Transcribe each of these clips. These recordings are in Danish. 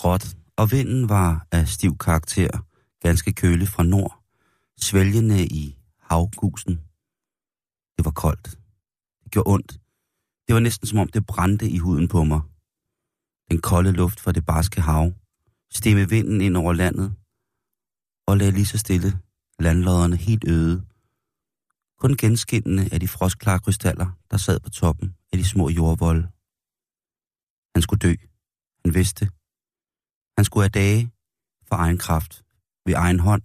Gråt, og vinden var af stiv karakter, ganske kølig fra nord, svælgende i havgusen. Det var koldt. Det gjorde ondt. Det var næsten som om det brændte i huden på mig. Den kolde luft fra det barske hav stemme vinden ind over landet og lagde lige så stille landlodderne helt øde kun genskinnende af de frostklare krystaller, der sad på toppen af de små jordvolde. Han skulle dø. Han vidste. Han skulle have dage for egen kraft, ved egen hånd.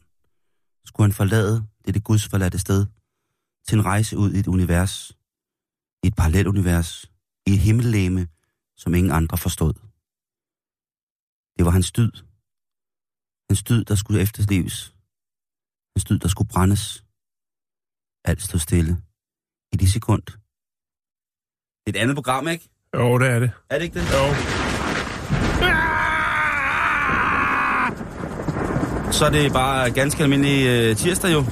Skulle han forlade dette gudsforladte sted til en rejse ud i et univers, i et parallelunivers, i et himmellæme, som ingen andre forstod. Det var hans dyd. Hans dyd, der skulle efterleves. Hans dyd, der skulle brændes alt stod stille. I de sekund. Det er et andet program, ikke? Jo, det er det. Er det ikke det? Jo. Så er det bare ganske almindelig øh, tirsdag jo.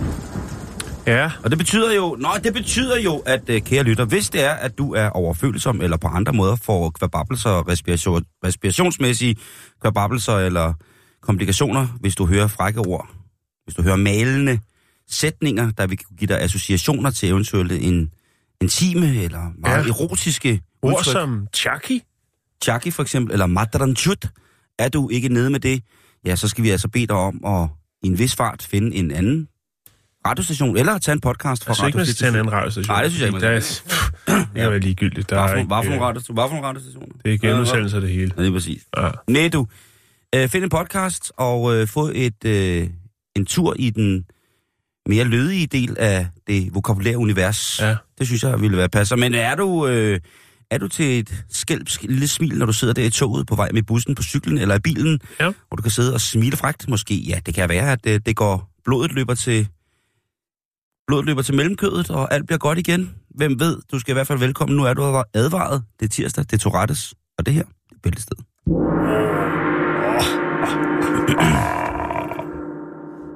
Ja. Og det betyder jo, nå, det betyder jo, at øh, kære lytter, hvis det er, at du er overfølsom eller på andre måder får kvababelser, respiration, respirationsmæssige kvababelser eller komplikationer, hvis du hører frække ord, hvis du hører malende sætninger, der vil give dig associationer til eventuelt en intime eller meget Ja. erotiske Ord udtryk. som Chucky. Chucky for eksempel, eller Madranchut, er du ikke nede med det, ja, så skal vi altså bede dig om at i en vis fart finde en anden radiostation, eller tage en podcast fra Jeg synes ikke, man skal tage en 24syv. anden radiostation. Nej, det synes jeg ikke, man er, det er vel ligegyldigt. Der Hvad er for, hvad for øh, radio- hvad for nogle radiostationer? Det er genudsendelser det hele. Ja, det er præcis. Ja. Nej, du. Øh, find en podcast og øh, få et, øh, en tur i den mere lødige del af det vokabulære univers. Ja. Det synes jeg ville være passer. Men er du, øh, er du til et skælpsk lille smil, når du sidder der i toget på vej med bussen, på cyklen eller i bilen, Ja. hvor du kan sidde og smile frækt måske? Ja, det kan være, at øh, det går, blodet løber til blodet løber til mellemkødet, og alt bliver godt igen. Hvem ved, du skal i hvert fald velkommen. Nu er du advaret. Det er tirsdag, det er Tourettes, og det her, det er bæltested.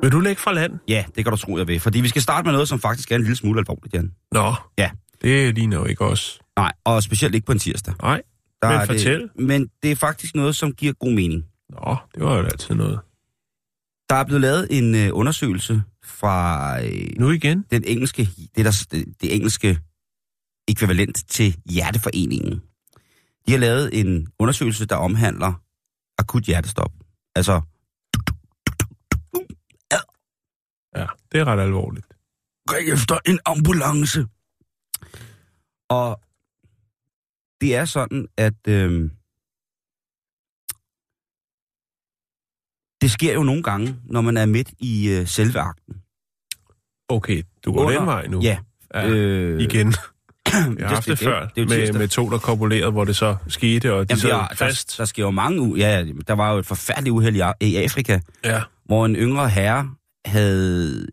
Vil du lægge fra land? Ja, det kan du tro, jeg vil. Fordi vi skal starte med noget, som faktisk er en lille smule alvorligt, Jan. Nå. Ja. Det ligner jo ikke os. Nej, og specielt ikke på en tirsdag. Nej. Der Men er fortæl. Det, men det er faktisk noget, som giver god mening. Nå, det var jo altid noget. Der er blevet lavet en øh, undersøgelse fra øh, Nu igen? den engelske, det, der, det, det engelske ekvivalent til Hjerteforeningen. De har lavet en undersøgelse, der omhandler akut hjertestop. Altså, Ja, det er ret alvorligt. ring efter en ambulance. Og det er sådan, at øh, det sker jo nogle gange, når man er midt i øh, selve akten. Okay, du går Under- den vej nu. Ja. ja Øh, igen. Jeg har det- haft det, det- før, det jo med, med to, der kopulerede, hvor det så skete, og de Jamen, sad der, der, fast. der sker jo mange u- Ja, der var jo et forfærdeligt uheld i, i Afrika, Ja. hvor en yngre herre havde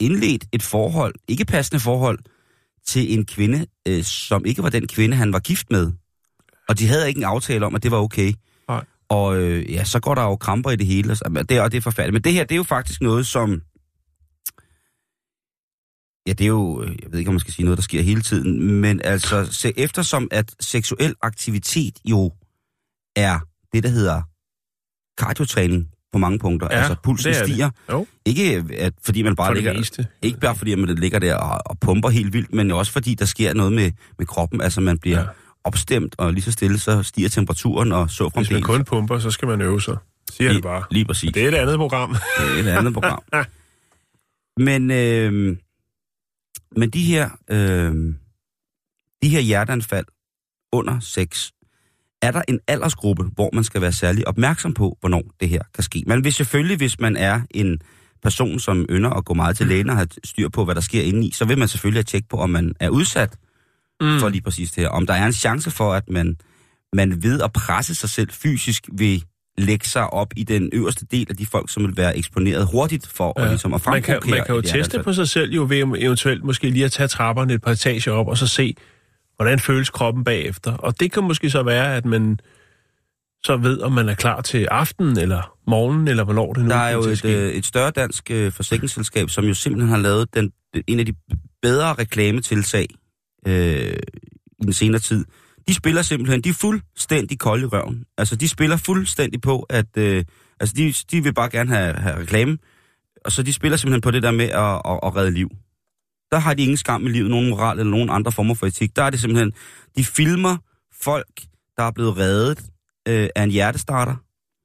indledt et forhold, ikke passende forhold, til en kvinde, øh, som ikke var den kvinde, han var gift med. Og de havde ikke en aftale om, at det var okay. Nej. Og øh, ja, så går der jo kramper i det hele, og det, og det er forfærdeligt. Men det her, det er jo faktisk noget, som... Ja, det er jo, øh, jeg ved ikke, om man skal sige noget, der sker hele tiden, men altså, se, eftersom at seksuel aktivitet jo er det, der hedder kardiotræning på mange punkter. Ja, altså pulsen det er det. stiger. Jo, Ikke at, fordi man bare for ligger... meste. Ikke bare fordi man ligger der og, og pumper helt vildt, men også fordi der sker noget med, med kroppen. Altså man bliver Ja. opstemt, og lige så stille så stiger temperaturen og så Hvis man fremdeles. kun pumper, så skal man øve sig. Siger det bare. Lige præcis. Det er et andet program. Det er et andet program. Men, øh, men de her, øh, de her hjerteanfald under 6, er der en aldersgruppe, hvor man skal være særlig opmærksom på, hvornår det her kan ske. Man vil selvfølgelig, hvis man er en person, som ynder at gå meget til lægen og have styr på, hvad der sker indeni, så vil man selvfølgelig have tjek på, om man er udsat mm. for lige præcis det her. Om der er en chance for, at man, man ved at presse sig selv fysisk vil lægge sig op i den øverste del af de folk, som vil være eksponeret hurtigt for ja. at, ligesom at man, kan, fremprovokere man kan jo teste på sig selv jo ved eventuelt måske lige at tage trapperne et par etager op, og så se, hvordan føles kroppen bagefter. Og det kan måske så være, at man så ved, om man er klar til aftenen, eller morgenen, eller hvornår det nu Der er jo et, øh, et større dansk øh, forsikringsselskab, som jo simpelthen har lavet den, en af de bedre reklametiltag øh, i den senere tid. De spiller simpelthen, de er fuldstændig kolde i røven. Altså, de spiller fuldstændig på, at øh, altså, de, de vil bare gerne have, have reklame, og så de spiller simpelthen på det der med at, at, at redde liv. Der har de ingen skam i livet, nogen moral eller nogen andre former for etik. Der er det simpelthen, de filmer folk, der er blevet reddet øh, af en hjertestarter,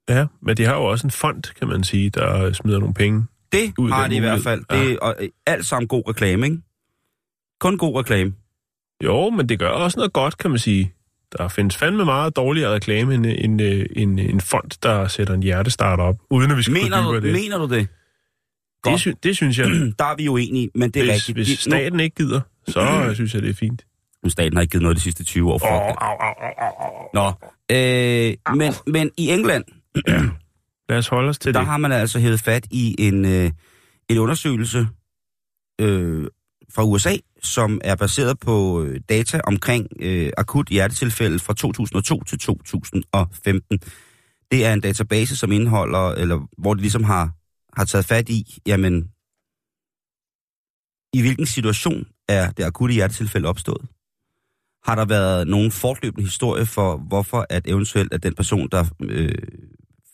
Ja, men de har jo også en fond, kan man sige, der smider nogle penge. Det ud har de i hvert fald. Det er og, øh, alt sammen god reklame, ikke? Kun god reklame. Jo, men det gør også noget godt, kan man sige. Der findes fandme meget dårligere reklame end en, en, en, en fond, der sætter en hjertestarter op, uden at vi skal Mener du, det. mener du det? Det, Godt. sy- det synes jeg. Der er vi jo enige, men det er Hvis, rigtigt. hvis staten ikke gider, så synes jeg, det er fint. Nu, staten har ikke givet noget de sidste 20 år. Åh, det. au, au, au, au. Nå, øh, men, men i England, Lad os holde os til der det. har man altså hævet fat i en, øh, en undersøgelse øh, fra USA, som er baseret på øh, data omkring øh, akut hjertetilfælde fra 2002 til 2015. Det er en database, som indeholder, eller hvor de ligesom har, har taget fat i, jamen, i hvilken situation er det akutte hjertetilfælde opstået? Har der været nogen fortløbende historie for, hvorfor at eventuelt at den person, der øh,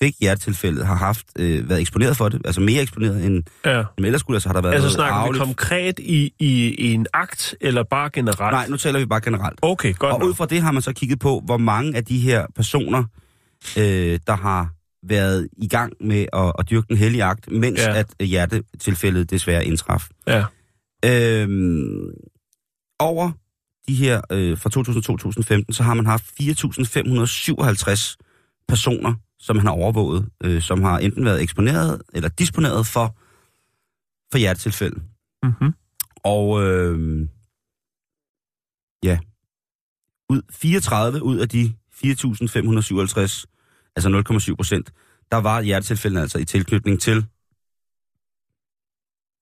fik hjertetilfældet, har haft øh, været eksponeret for det? Altså mere eksponeret end, Ja. end ellers skulle, altså har der været Altså snakker vi arveligt- konkret i, i, i en akt, eller bare generelt? Nej, nu taler vi bare generelt. Okay, godt Og nok. ud fra det har man så kigget på, hvor mange af de her personer, øh, der har været i gang med at, at dyrke den hellige akt, mens Ja. at hjertetilfældet desværre indtraf. Ja. Øhm, over de her øh, fra 2002-2015, så har man haft 4.557 personer, som man har overvåget, øh, som har enten været eksponeret eller disponeret for, for hjertetilfælde. Mm-hmm. Og øh, ja, ud, 34 ud af de 4.557, altså 0,7 procent, der var hjertetilfælden altså i tilknytning til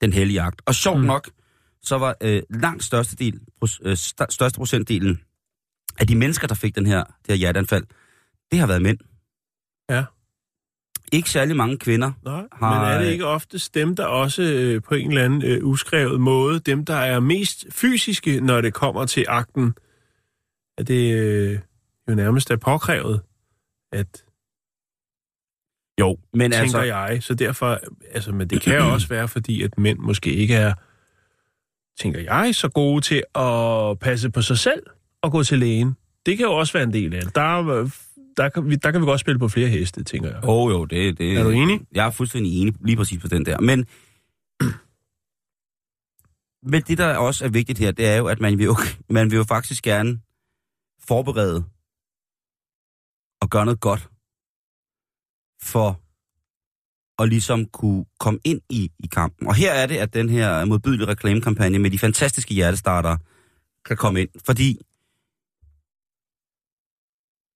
den hellige akt. Og sjovt Mm. nok, så var øh, langt største, del, øh, st- største procentdelen af de mennesker, der fik den her, det her hjerteanfald, det har været mænd. Ja. Ikke særlig mange kvinder. Nej, Har- men er det ikke oftest dem, der også øh, på en eller anden øh, uskrevet måde, dem, der er mest fysiske, når det kommer til akten, at det øh, jo nærmest er påkrævet, at Jo, men tænker altså... jeg. Så derfor, altså, men det kan jo også være, fordi at mænd måske ikke er, tænker jeg, så gode til at passe på sig selv og gå til lægen. Det kan jo også være en del af det. Der, er, der, kan, vi, der kan vi godt spille på flere heste, tænker jeg. Åh oh, jo, det, det... Er du enig? Jeg er fuldstændig enig lige præcis på den der. Men, men det, der også er vigtigt her, det er jo, at man vil jo, man vil jo faktisk gerne forberede og gøre noget godt for at ligesom kunne komme ind i, i kampen. Og her er det, at den her modbydelige reklamekampagne med de fantastiske hjertestartere kan komme ind. Fordi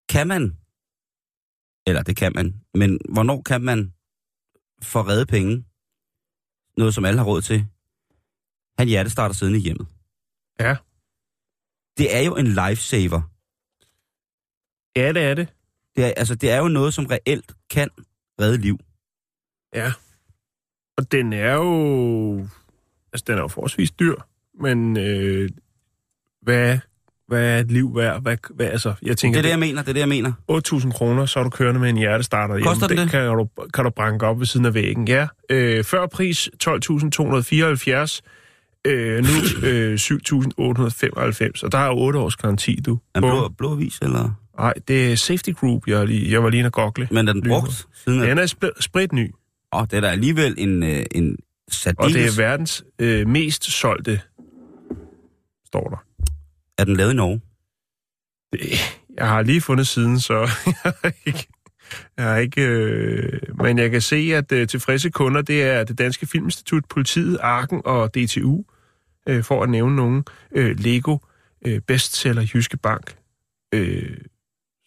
kan man, eller det kan man, men hvornår kan man for redde penge, noget som alle har råd til, han hjertestarter siddende i hjemmet. Ja. Det er jo en lifesaver. Ja, det er det. Det er, altså, det er jo noget, som reelt kan redde liv. Ja. Og den er jo... Altså, den er jo forholdsvis dyr, men øh, hvad, hvad er et liv værd? Hvad, hvad, altså, jeg Det tænker, er det, jeg mener. Det er det, jeg mener. 8.000 kroner, så er du kørende med en hjertestarter. Jamen, Koster den det? kan du, kan du branke op ved siden af væggen, ja. Øh, før pris 12.274, øh, nu øh, 7.895, og der er jo 8 års garanti, du. Bum. blå, blå avis, eller? Nej, det er Safety Group, jeg, lige, jeg var lige inde og gogle. Men er den brugt siden? Den er spl- spritny, Åh, det er da alligevel en, øh, en og særdeles... det er verdens øh, mest solgte, står der. Er den lavet i Norge? Det, jeg har lige fundet siden, så jeg har ikke... Jeg har ikke øh, men jeg kan se, at øh, tilfredse kunder, det er det Danske Filminstitut, Politiet, Arken og DTU, øh, for at nævne nogen. Øh, Lego, øh, Bestseller, Jyske Bank. Øh,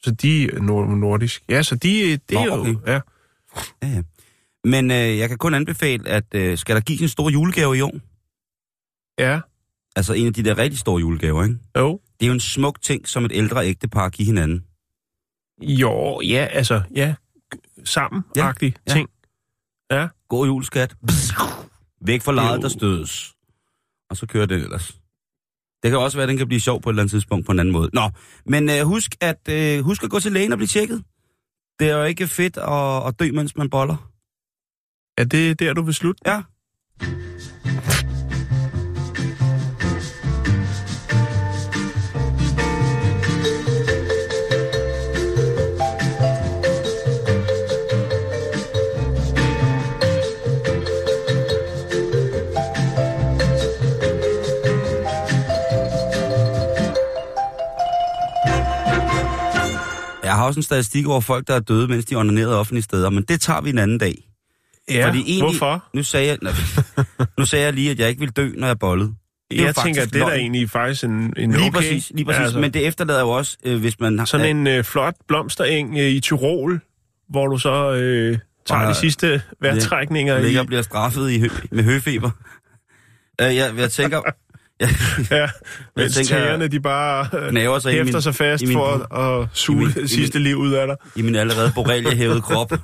så de er nord- nordisk. Ja, så de, det er Nå, jo... okay. Ja. Ja, ja. Men øh, jeg kan kun anbefale, at øh, skal der gives en stor julegave i år? ja, Altså en af de der rigtig store julegaver, ikke? jo. Det er jo en smuk ting, som et ældre ægtepar giver hinanden. Jo, ja, altså, ja, sammen Ja, ting. Ja. God juleskat. Væk fra Det er lejet, jo- der stødes. Og så kører det ellers. Det kan også være, at den kan blive sjov på et eller andet tidspunkt på en anden måde. Nå, men øh, husk, at, øh, husk at gå til lægen og blive tjekket. Det er jo ikke fedt at, at dø, mens man boller. Er det der, du vil slutte? Ja. Jeg har også en statistik over folk, der er døde, mens de onanerede offentlige steder, men det tager vi en anden dag. Ja, Fordi egentlig- hvorfor? Nu sagde, jeg, nu sagde jeg lige, at jeg ikke ville dø, når jeg bollede. Det Jeg tænker, faktisk det er egentlig faktisk en, en Lige okay... præcis, lige præcis. Altså, men det efterlader jo også, øh, hvis man har... Sådan en øh, flot blomstereng øh, i Tyrol, hvor du så øh, tager Bare- de sidste vejrtrækninger i... ligger og bliver straffet i hø, med høfeber. uh, jeg, jeg tænker... Ja, mens tænker, tæerne, de bare øh, knaver sig hæfter min- sig fast min- for at, at suge i min- min- sidste liv ud af dig. I min allerede borrelia-hævede krop. uh,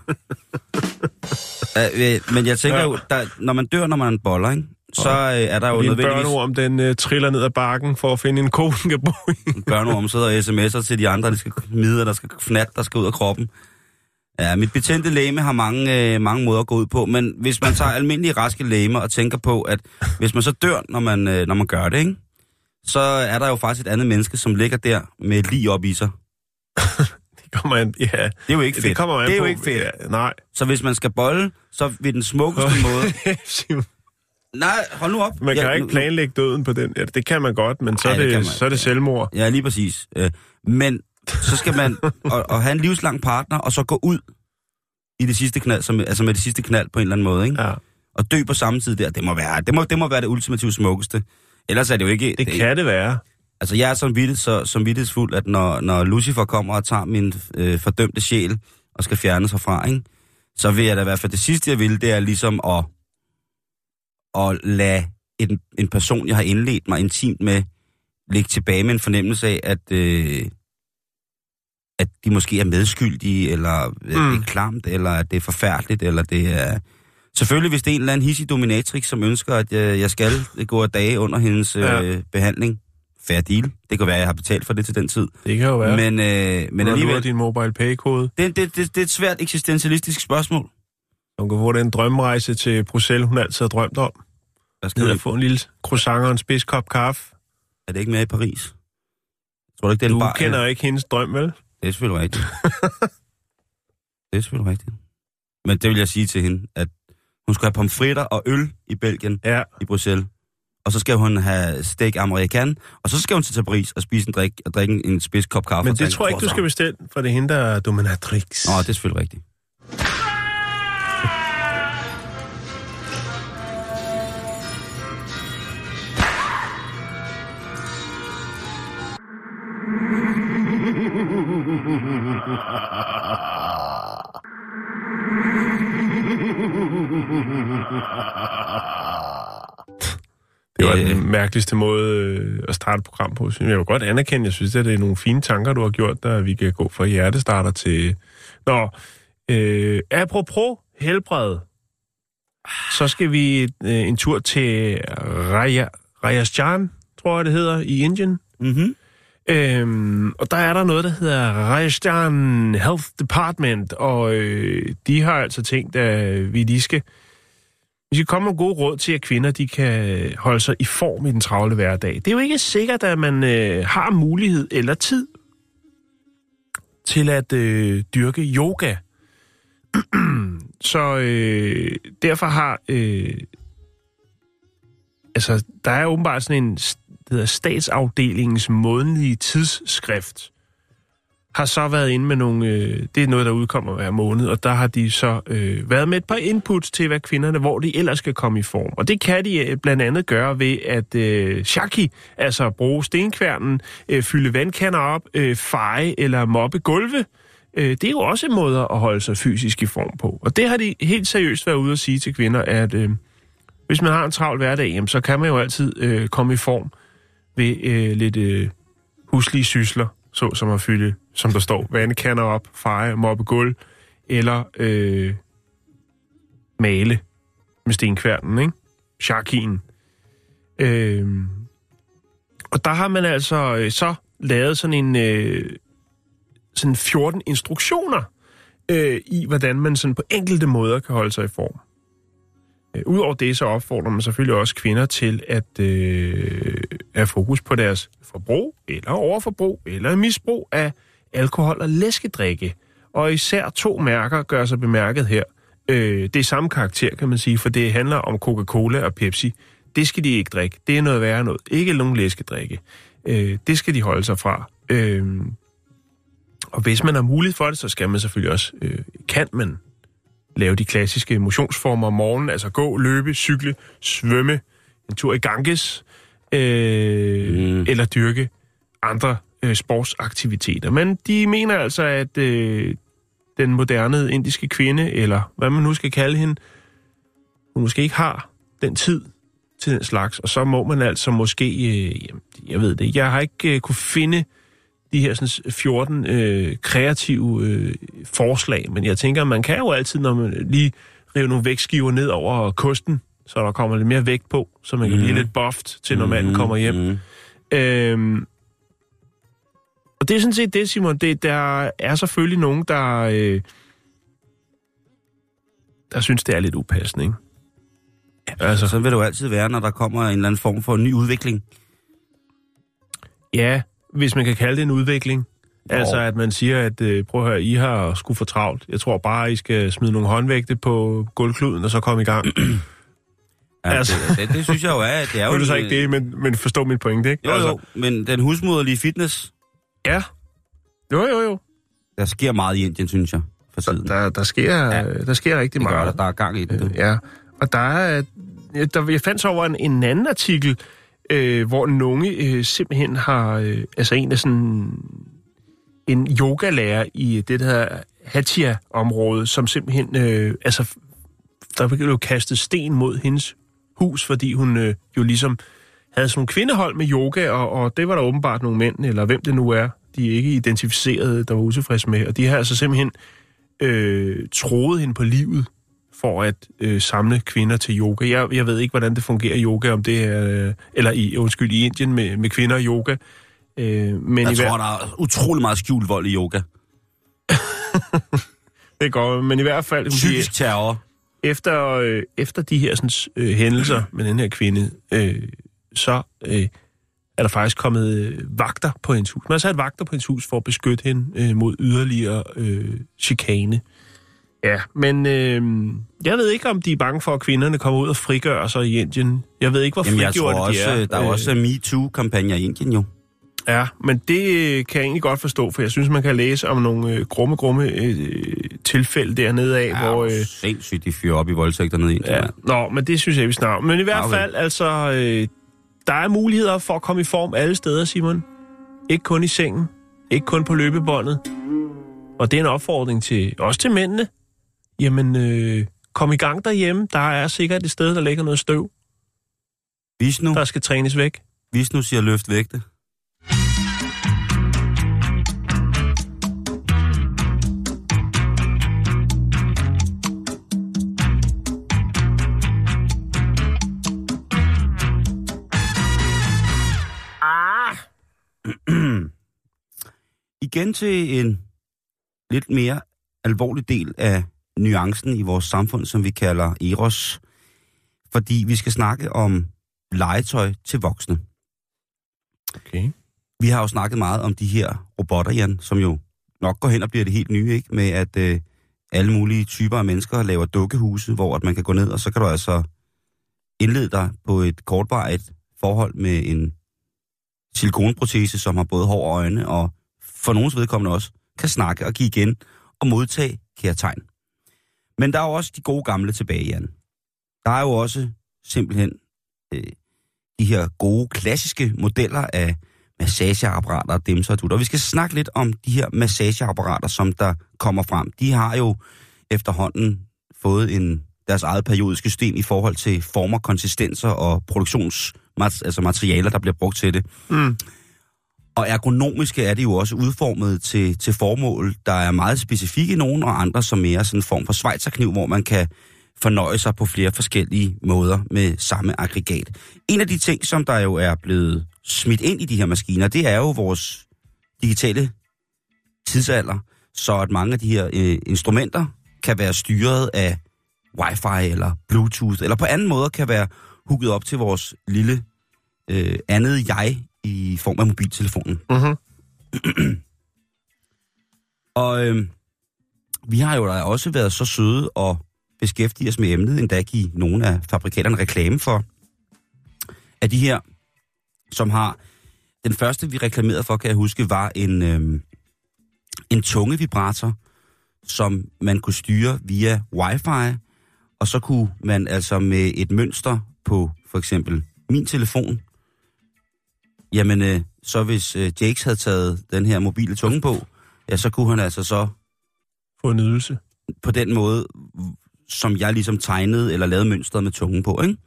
øh, men jeg tænker Ja. jo, der, når man dør, når man boller, ikke? så øh, er der jo nødvendigvis... børneorm, den øh, triller ned ad bakken for at finde en ko, den kan bo i. børneorm sidder og sms'er til de andre, de skal midler, der skal fnat, der skal ud af kroppen. Ja, mit betændte læme har mange, øh, mange måder at gå ud på, men hvis man tager almindelige raske læme og tænker på, at hvis man så dør, når man, øh, når man gør det, ikke? så er der jo faktisk et andet menneske, som ligger der med et lig op i sig. Det kommer an, ja, Det er jo ikke fedt. det kommer an det er jo på. ikke fedt. Ja, nej. Så hvis man skal bolle, så vil den smukkeste måde... Nej, hold nu op. man kan Ja, ikke planlægge døden på den. Ja, det kan man godt, men så, Ej, er, det det, man så er det selvmord. Ja, lige præcis. Øh, Men så skal man og, og have en livslang partner, og så gå ud i det sidste knald, som, altså med det sidste knald på en eller anden måde, ikke? Ja. Og dø på samme tid der, det må være det må, det må være det ultimativt smukkeste. Ellers er det jo ikke... Det kan det være. Altså, jeg er så vittigt, så, så vittighedsfuld, at når, når Lucifer kommer og tager min øh, fordømte sjæl og skal fjernes herfra, ikke? så vil jeg da i hvert fald det sidste, jeg vil, det er ligesom at, at lade en, en person, jeg har indledt mig intimt med, ligge tilbage med en fornemmelse af, at, øh, at de måske er medskyldige, eller mm. det er klamt, eller at det er forfærdeligt, eller det er... Selvfølgelig, hvis det er en eller anden hissig dominatrix, som ønsker, at jeg, jeg skal gå af dage under hendes Ja. øh, behandling. Fair deal. Det kan være, at jeg har betalt for det til den tid. Det kan jo være. Men, Men, øh, men alligevel... alligevel, din mobile pay-kode. det, det, det, det er et svært eksistentialistisk spørgsmål. Hun kan få den drømmerejse til Bruxelles, hun altid har drømt om. Hvad skal du, at få en lille croissant og en spids kop kaffe. er det ikke mere i Paris? Tror du ikke, det er en Du bar? kender ikke hendes drøm, vel? Det er selvfølgelig rigtigt. det er selvfølgelig rigtigt. Men det vil jeg sige til hende, at hun skal have pomfritter og øl i Belgien, Ja. i Bruxelles. Og så skal hun have steak american, og så skal hun til Paris og spise en drik, og drikke en spids kop kaffe. Men det tror jeg ikke, du skal bestille, for det er hende, der er dominatrix. Nå, det er selvfølgelig rigtigt. Det var Øh. den mærkeligste måde øh, at starte et program på. Jeg vil godt anerkende, jeg synes, at det er nogle fine tanker, du har gjort, der vi kan gå fra hjertestarter til... Nå, øh, apropos helbred, så skal vi øh, en tur til Raja, Rajasthan, tror jeg det hedder, i Indien. Mm-hmm. Øhm, og der er der noget, der hedder Rajasthan Health Department, og øh, de har altså tænkt, at vi lige skal, vi skal komme med gode råd til, at kvinder de kan holde sig i form i den travle hverdag. Det er jo ikke sikkert, at man øh, har mulighed eller tid til at øh, dyrke yoga. Så øh, derfor har... Øh, altså, der er åbenbart sådan en det hedder statsafdelingens månedlige tidsskrift, har så været inde med nogle... Øh, det er noget, der udkommer hver måned, og der har de så øh, været med et par inputs til, hvad kvinderne, hvor de ellers skal komme i form. Og det kan de øh, blandt andet gøre ved at øh, shaki, altså bruge stenkværnen, øh, fylde vandkander op, øh, feje eller moppe gulve. Øh, det er jo også måder at holde sig fysisk i form på. Og det har de helt seriøst været ude at sige til kvinder, at øh, hvis man har en travl hverdag, jamen, så kan man jo altid øh, komme i form ved øh, lidt øh, huslige sysler, så som at fylde, som der står, vandkander op, feje, moppe gulv, eller øh, male med stenkværnen, ikke? Sharkien. Øh, og der har man altså øh, så lavet sådan en øh, sådan 14 instruktioner øh, i, hvordan man sådan på enkelte måder kan holde sig i form. Øh, udover det, så opfordrer man selvfølgelig også kvinder til at øh, have fokus på deres forbrug, eller overforbrug, eller misbrug af alkohol og læskedrikke. Og især to mærker gør sig bemærket her. Øh, det er samme karakter, kan man sige, for det handler om Coca-Cola og Pepsi. Det skal de ikke drikke. Det er noget værre noget. Ikke nogen læskedrikke. Øh, det skal de holde sig fra. Øh, og hvis man har mulighed for det, så skal man selvfølgelig også, øh, kan man lave de klassiske motionsformer om morgenen, altså gå, løbe, cykle, svømme, en tur i Ganges, øh, mm. eller dyrke andre øh, sportsaktiviteter. Men de mener altså, at øh, den moderne indiske kvinde, eller hvad man nu skal kalde hende, hun måske ikke har den tid til den slags, og så må man altså måske, øh, jeg ved det, jeg har ikke øh, kunne finde de her sådan, 14 øh, kreative øh, forslag, men jeg tænker, man kan jo altid, når man lige river nogle vægtskiver ned over kosten, så der kommer lidt mere vægt på, så man kan mm. blive lidt buffed til, når manden Mhm, kommer hjem. mhm. Øhm, og det er sådan set det, Simon. Det, der er selvfølgelig nogen, der, øh, der synes, det er lidt upassende, ikke? Altså, sådan vil det jo altid være, når der kommer en eller anden form for ny udvikling. Ja, hvis man kan kalde det en udvikling. Jo. Altså, at man siger, at øh, prøv at høre, I har sgu for travlt. Jeg tror bare, I skal smide nogle håndvægte på gulvkluden, og så komme i gang. Ja, Altså. altså. det, det, det, synes jeg jo er, det er jo... Nu er det så ikke det, men, men forstå mit pointe, ikke? Jo, jo, men den husmoderlige fitness, Ja. Jo, jo, jo. der sker meget i Indien, synes jeg, for tiden. Der, der, sker, ja. der sker rigtig det gør der, meget. der er gang i den. Øh. Ja, og der er... ja, Der, jeg fandt så over en, en anden artikel, øh, hvor nogen øh, simpelthen har... Øh, altså en af sådan... En yogalærer i det, der Hatia-område, som simpelthen... Øh, altså, der blev kastet sten mod hendes hus, fordi hun øh, jo ligesom havde sådan nogle kvindehold med yoga, og, og det var der åbenbart nogle mænd, eller hvem det nu er, de ikke identificerede, der var utilfredse med. Og de har altså simpelthen øh, troet hende på livet for at øh, samle kvinder til yoga. Jeg, jeg ved ikke, hvordan det fungerer i yoga, om det er, øh, eller i, undskyld, i Indien med, med kvinder og yoga. Øh, men Jeg i hver, tror, der er utrolig meget skjult vold i yoga. det går, men i hvert fald, Psykisk terror. efter, øh, efter de her sådan, øh, hændelser med den her kvinde, øh, så øh, er der faktisk kommet øh, vagter på hendes hus. Man har sat vagter på hendes hus for at beskytte hende øh, mod yderligere øh, chikane. Ja, men øh, jeg ved ikke, om de er bange for, at kvinderne kommer ud og frigør sig i Indien. Jeg ved ikke, hvor Jamen, jeg frigjorte de også, er. der er jo også MeToo-kampagner i Indien jo. Ja, men det øh, kan jeg egentlig godt forstå, for jeg synes, man kan læse om nogle øh, grumme, grumme øh, tilfælde dernede af, Ja, hvor... Øh, sindssygt, de fyrer op i voldtægter nede i Indien. Ja, nå, men det synes jeg, vi snakker. Men i hvert Okay. fald, altså, øh, der er muligheder for at komme i form alle steder, Simon. Ikke kun i sengen, ikke kun på løbebåndet. Og det er en opfordring til, også til mændene. Jamen, øh, kom i gang derhjemme. Der er sikkert et sted, der ligger noget støv, Vishnu, der skal trænes væk. Vishnu siger løft vægte. igen til en lidt mere alvorlig del af nuancen i vores samfund, som vi kalder Eros. Fordi vi skal snakke om legetøj til voksne. Okay. Vi har jo snakket meget om de her robotter, Jan, som jo nok går hen og bliver det helt nye, ikke? Med at øh, alle mulige typer af mennesker laver dukkehuse, hvor at man kan gå ned, og så kan du altså indlede dig på et kortvarigt forhold med en silikonprotese, som har både hår og øjne, og for nogens vedkommende også kan snakke og give igen og modtage kærtegn. Men der er jo også de gode gamle tilbage, Jan. Der er jo også simpelthen øh, de her gode, klassiske modeller af massageapparater og du. og. Vi skal snakke lidt om de her massageapparater, som der kommer frem. De har jo efterhånden fået en deres eget periodiske system i forhold til former, konsistenser og produktions altså materialer, der bliver brugt til det. Mm. Og ergonomiske er det jo også udformet til, til formål, der er meget specifikke i nogen, og andre som mere sådan en form for svejserkniv, hvor man kan fornøje sig på flere forskellige måder med samme aggregat. En af de ting, som der jo er blevet smidt ind i de her maskiner, det er jo vores digitale tidsalder, så at mange af de her øh, instrumenter kan være styret af wifi eller bluetooth, eller på anden måde kan være hugget op til vores lille øh, andet jeg i form af mobiltelefonen. Mm-hmm. Og øh, vi har jo da også været så søde og beskæftige os med emnet, endda give nogle af fabrikaterne reklame for, at de her, som har... Den første, vi reklamerede for, kan jeg huske, var en, øh, en tunge vibrator, som man kunne styre via wifi, og så kunne man altså med et mønster på for eksempel min telefon, jamen øh, så hvis øh, Jakes havde taget den her mobile tunge på, ja, så kunne han altså så Få en ydelse. på den måde, som jeg ligesom tegnede eller lavede mønstret med tungen på, ikke?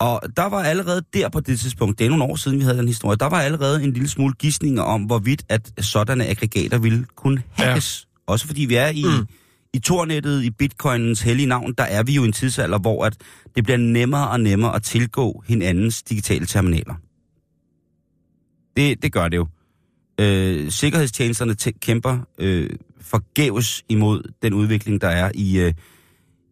Og der var allerede der på det tidspunkt, det er nogle år siden, vi havde den historie, der var allerede en lille smule gissninger om, hvorvidt at sådanne aggregater ville kunne hackes. Ja. Også fordi vi er i, mm. i tornettet, i bitcoinens hellige navn, der er vi jo i en tidsalder, hvor at det bliver nemmere og nemmere at tilgå hinandens digitale terminaler. Det, det gør det jo. Øh, sikkerhedstjenesterne t- kæmper øh, forgæves imod den udvikling, der er i, øh,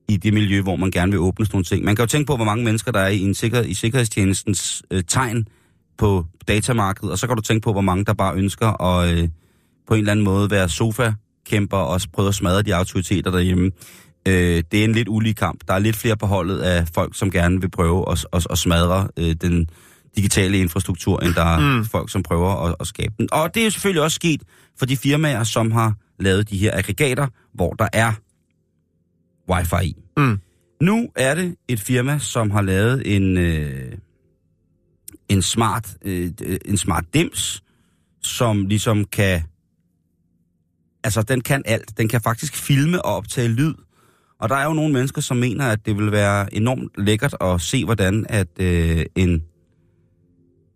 i det miljø, hvor man gerne vil åbne sådan nogle ting. Man kan jo tænke på, hvor mange mennesker der er i, en sikker, i sikkerhedstjenestens øh, tegn på datamarkedet, og så kan du tænke på, hvor mange der bare ønsker at øh, på en eller anden måde være sofa-kæmper og prøve at smadre de autoriteter derhjemme. Øh, det er en lidt ulige kamp. Der er lidt flere på holdet af folk, som gerne vil prøve at, at, at smadre øh, den digitale infrastruktur, end der er mm. folk, som prøver at, at skabe den. Og det er jo selvfølgelig også sket for de firmaer, som har lavet de her aggregater, hvor der er wifi i. Mm. Nu er det et firma, som har lavet en, øh, en, smart, øh, en smart dims, som ligesom kan... Altså, den kan alt. Den kan faktisk filme og optage lyd. Og der er jo nogle mennesker, som mener, at det vil være enormt lækkert at se, hvordan at øh, en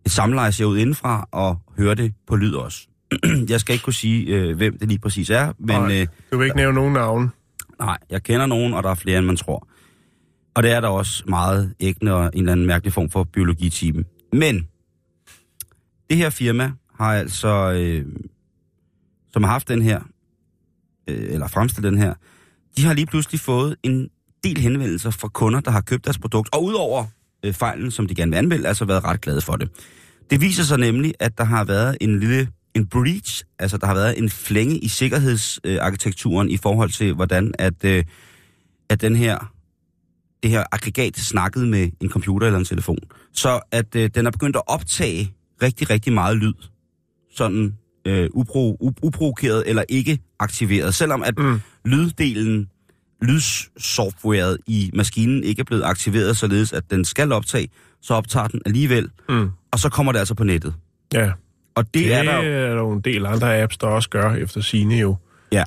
et samleje ser ud indenfra, og høre det på lyd også. jeg skal ikke kunne sige, øh, hvem det lige præcis er, men... Nej, Øh, du vil ikke nævne nogen navn. nej, jeg kender nogen, og der er flere, end man tror. Og det er der også meget ægne og en eller anden mærkelig form for biologiteam. Men det her firma har altså, øh, som har haft den her, øh, eller fremstillet den her, de har lige pludselig fået en del henvendelser fra kunder, der har købt deres produkt, og udover øh, fejlen, som de gerne vil anmelde, altså været ret glade for det. Det viser sig nemlig, at der har været en lille en breach, altså der har været en flænge i sikkerhedsarkitekturen øh, i forhold til, hvordan at, øh, at den her, det her aggregat snakkede med en computer eller en telefon. Så at øh, den er begyndt at optage rigtig, rigtig meget lyd. Sådan øh, upro, up, uprovokeret eller ikke aktiveret. Selvom at mm. lyddelen, lydsoftwaret i maskinen ikke er blevet aktiveret, således at den skal optage, så optager den alligevel, Mm. og så kommer det altså på nettet. Ja, Og det, det er der jo... er der jo en del andre apps, der også gør efter sine jo. Ja.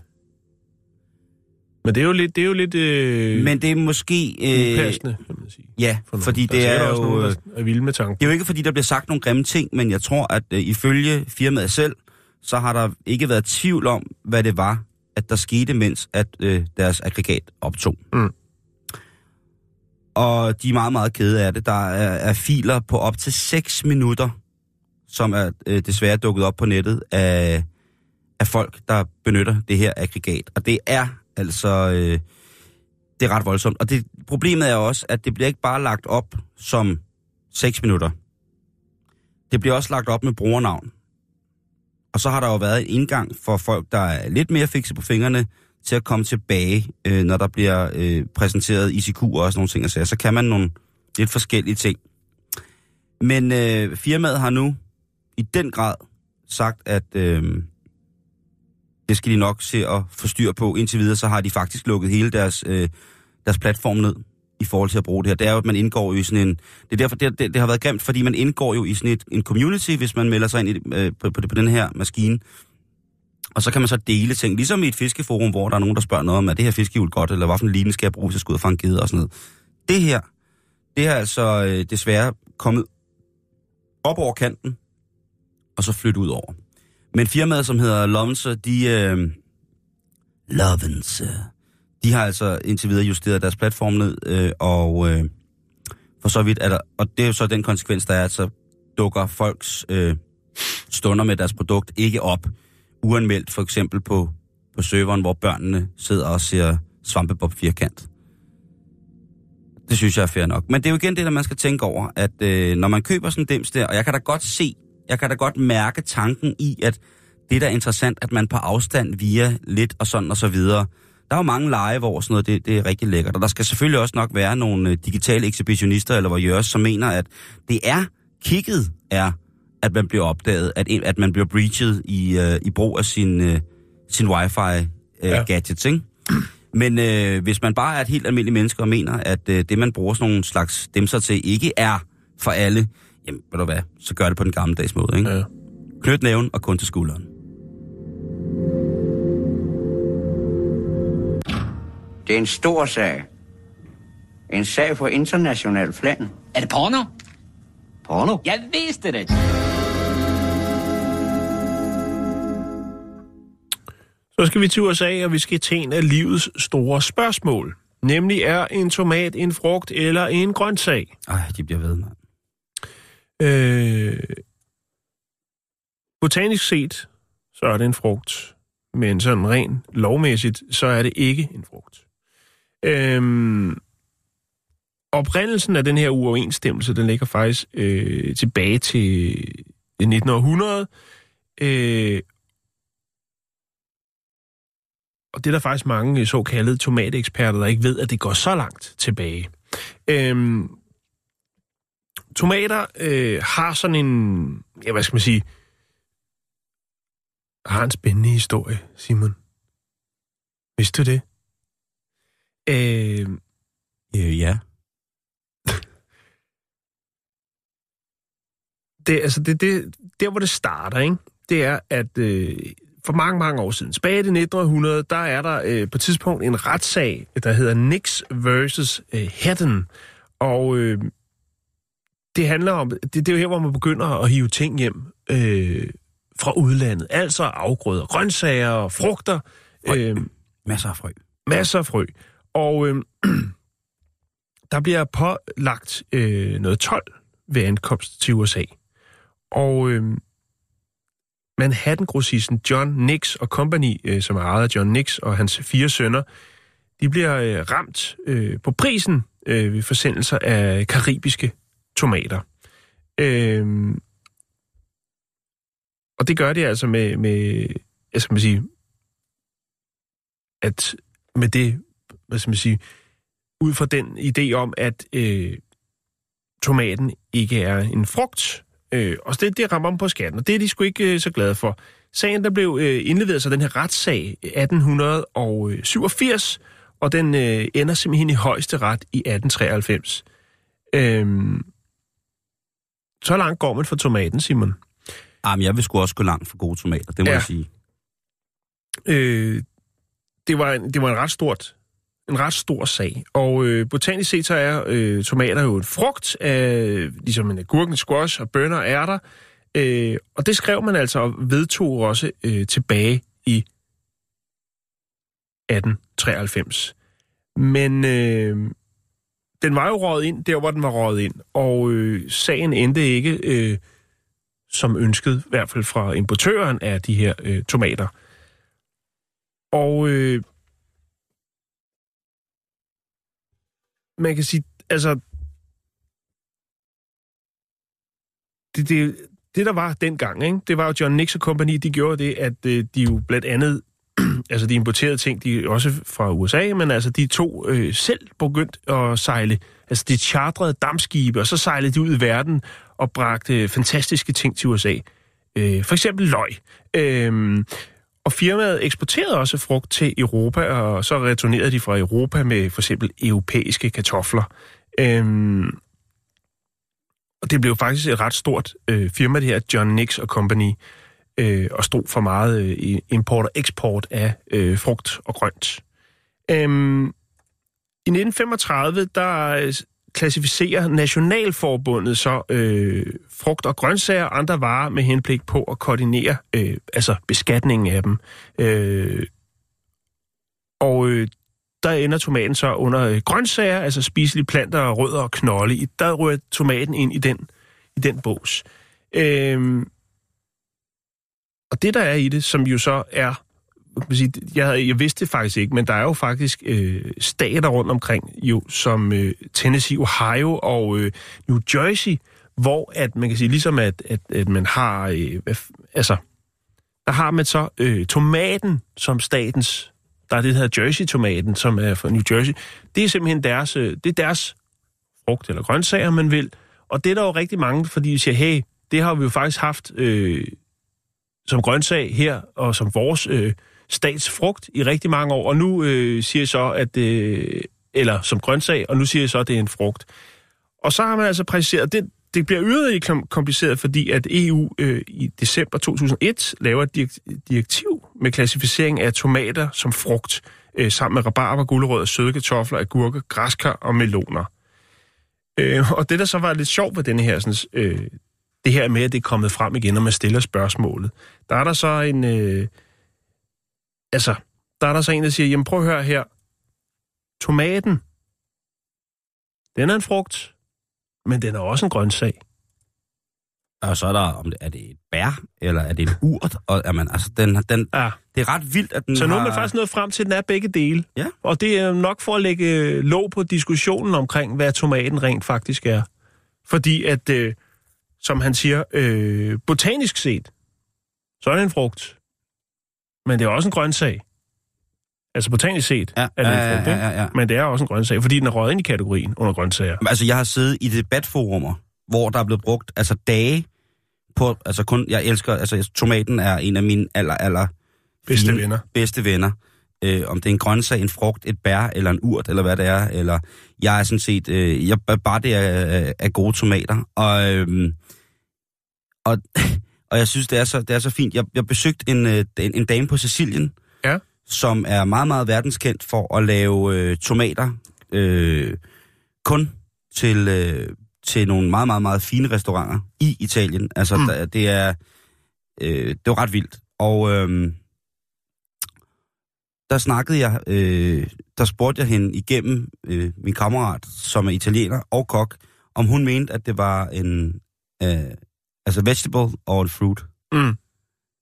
Men det er jo lidt, det er jo lidt øh, Men det er måske... Øh, upassende, kan man sige. ja, for nogen. fordi Der det er også jo... nogen, øh, er vilde med tanken. Det er jo ikke, fordi der bliver sagt nogle grimme ting, men jeg tror, at øh, ifølge firmaet selv, så har der ikke været tvivl om, hvad det var, at der skete, mens at øh, deres aggregat optog. Mm. Og de er meget, meget kede af det. Der er, er filer på op til 6 minutter, som er øh, desværre dukket op på nettet af, af folk, der benytter det her aggregat. Og det er altså... Øh, det er ret voldsomt. Og det, problemet er også, at det bliver ikke bare lagt op som 6 minutter. Det bliver også lagt op med brugernavn. Og så har der jo været en indgang for folk, der er lidt mere fikse på fingrene, til at komme tilbage, øh, når der bliver øh, præsenteret ICQ og også nogle ting. Så, så kan man nogle lidt forskellige ting. Men øh, firmaet har nu i den grad sagt, at øh, det skal de nok se at få styr på. Indtil videre, så har de faktisk lukket hele deres, øh, deres platform ned i forhold til at bruge det her. Det er jo, at man indgår i sådan en... Det er derfor, det, det, det har været grimt, fordi man indgår jo i sådan et, en community, hvis man melder sig ind i, øh, på, på, på den her maskine. Og så kan man så dele ting, ligesom i et fiskeforum, hvor der er nogen, der spørger noget om, er det her fiskehjul godt, eller hvorfor en line skal jeg bruge til at skulle ud og fange gedder og sådan noget. Det her, det er altså øh, desværre kommet op over kanten, og så flyttet ud over. Men firmaet, som hedder Lovense, de... Øh, Lovense. De har altså indtil videre justeret deres platform ned, øh, og øh, for så vidt er der... Og det er jo så den konsekvens, der er, at så dukker folks øh, stunder med deres produkt ikke op uanmeldt, for eksempel på, på serveren, hvor børnene sidder og ser svampebob firkant. Det synes jeg er fair nok. Men det er jo igen det, der man skal tænke over, at øh, når man køber sådan en dims der, og jeg kan da godt se, jeg kan da godt mærke tanken i, at det der er interessant, at man på afstand via lidt og sådan og så videre. Der er jo mange lege, hvor sådan noget, det, det er rigtig lækkert. Og der skal selvfølgelig også nok være nogle øh, digitale ekshibitionister eller voyeurs, som mener, at det er, kigget er, at man bliver opdaget, at, at man bliver breachet i, uh, i brug af sin, uh, sin wifi-gadgets, uh, ja. ikke? Men øh, hvis man bare er et helt almindeligt menneske og mener, at øh, det, man bruger sådan nogle slags demser til, ikke er for alle, jamen, ved du hvad, så gør det på den gammeldags måde, ikke? Ja. Knyt næven og kun til skulderen. Det er en stor sag. En sag på international plan. Er det porno? Porno? Jeg vidste det. Så skal vi til USA, og vi skal til en af livets store spørgsmål. Nemlig er en tomat en frugt eller en grøntsag? Ej, de bliver ved, mand. Øh, botanisk set, så er det en frugt. Men sådan rent lovmæssigt, så er det ikke en frugt. Øhm, oprindelsen af den her uoverensstemmelse, den ligger faktisk øh, tilbage til 1900. Øh, og det er der faktisk mange øh, såkaldte tomateksperter, der ikke ved, at det går så langt tilbage. Øhm, tomater øh, har sådan en, ja, hvad skal man sige, har en spændende historie, Simon. Vidste du det? Øh, øh, ja. det, altså det, det, der, hvor det starter, ikke? det er, at øh, for mange, mange år siden, tilbage i 1900, der er der øh, på et tidspunkt en retssag, der hedder Nix versus øh, Haddon. Og øh, det handler om, det, det er jo her, hvor man begynder at hive ting hjem øh, fra udlandet. Altså afgrøder, grøntsager, frugter. Øh, masser af frø. Masser af frø. Og øh, der bliver pålagt øh, noget 12 ved ankomst til USA. Og øh, Manhattan-grossisten John Nix og Company, øh, som er ejet af John Nix og hans fire sønner, de bliver øh, ramt øh, på prisen øh, ved forsendelser af karibiske tomater. Øh, og det gør de altså med, med jeg skal man sige, at med det, hvad skal man sige, ud fra den idé om, at øh, tomaten ikke er en frugt, Øh, og det, det rammer dem på skatten, og det er de sgu ikke øh, så glade for. Sagen der blev øh, indleveret sig den her retssag 1887, og den øh, ender simpelthen i højeste ret i 1893. Øh, så langt går man for tomaten, Simon. Jamen, jeg vil sgu også gå langt for gode tomater, det må ja. jeg sige. Øh, det, var en, det var en ret stort en ret stor sag. Og øh, botanisk set så er øh, tomater jo en frugt, af, ligesom en agurken, squash og bønner er ærter. Øh, og det skrev man altså og vedtog også øh, tilbage i 1893. Men øh, den var jo røget ind der, hvor den var røget ind. Og øh, sagen endte ikke øh, som ønsket, i hvert fald fra importøren af de her øh, tomater. Og øh, man kan sige, altså, det, det, det der var dengang, ikke? det var jo John Nixon Company, de gjorde det, at øh, de jo blandt andet, altså de importerede ting, de også fra USA, men altså de to øh, selv begyndt at sejle, altså de chartrede dammskibe, og så sejlede de ud i verden og bragte øh, fantastiske ting til USA. Øh, for eksempel løg. Øh, og firmaet eksporterede også frugt til Europa, og så returnerede de fra Europa med for eksempel europæiske kartofler. Øhm, og det blev faktisk et ret stort øh, firma, det her John Nix og Company, øh, og stod for meget øh, import og eksport af øh, frugt og grønt. Øhm, I 1935, der klassificerer Nationalforbundet så øh, frugt og grøntsager og andre varer med henblik på at koordinere øh, altså beskatningen af dem. Øh, og øh, der ender tomaten så under øh, grøntsager, altså spiselige planter, rødder og knolde. I, der rører tomaten ind i den, i den bås. Øh, og det, der er i det, som jo så er jeg, jeg vidste det faktisk ikke, men der er jo faktisk øh, stater rundt omkring, jo, som øh, Tennessee, Ohio og øh, New Jersey, hvor at man kan sige, ligesom at, at, at man har, øh, altså, der har man så øh, tomaten som statens, der er det, der hedder Jersey-tomaten, som er fra New Jersey. Det er simpelthen deres, øh, det er deres frugt eller grøntsager, man vil. Og det er der jo rigtig mange, fordi de siger, hey, det har vi jo faktisk haft øh, som grøntsag her, og som vores øh, statsfrugt i rigtig mange år, og nu øh, siger jeg så, at det, eller som grøntsag, og nu siger jeg så, at det er en frugt. Og så har man altså præciseret, det, det bliver yderligere kompliceret, fordi at EU øh, i december 2001 laver et direktiv med klassificering af tomater som frugt, øh, sammen med rabarber, gulerødder, søde kartofler, agurker, græskar og meloner. Øh, og det, der så var lidt sjovt ved denne her, sådan, øh, det her med, at det er kommet frem igen, når man stiller spørgsmålet, der er der så en... Øh, altså, der er der så en, der siger, jamen prøv at høre her. Tomaten, den er en frugt, men den er også en grøntsag. Og så er der, om det, er det et bær, eller er det en urt? Og, jamen, altså, den, den, ja. Det er ret vildt, at den Så nu har... er man faktisk nået frem til, at den er begge dele. Ja. Og det er nok for at lægge låg på diskussionen omkring, hvad tomaten rent faktisk er. Fordi at, øh, som han siger, øh, botanisk set, så er det en frugt. Men det er også en grøntsag. Altså botanisk set ja, er det ja, en frugt, ja, ja, ja. Men det er også en grøntsag, fordi den er røget ind i kategorien under grøntsager. Altså, jeg har siddet i debatforumer, hvor der er blevet brugt altså dage på, altså kun, jeg elsker, altså tomaten er en af mine aller, aller bedste fine, venner. Bedste venner. Øh, om det er en grøntsag, en frugt, et bær eller en urt, eller hvad det er. Eller, jeg er sådan set, øh, jeg, bare det er, er gode tomater. Og, øh, og Og jeg synes, det er så, det er så fint. Jeg, jeg besøgte en, øh, en, en dame på Sicilien, ja. som er meget, meget verdenskendt for at lave øh, tomater øh, kun til, øh, til nogle meget, meget, meget fine restauranter i Italien. Altså, mm. der, det er øh, det var ret vildt. Og øh, der snakkede jeg, øh, der spurgte jeg hende igennem øh, min kammerat, som er italiener og kok, om hun mente, at det var en... Øh, Altså vegetable or fruit. Mm.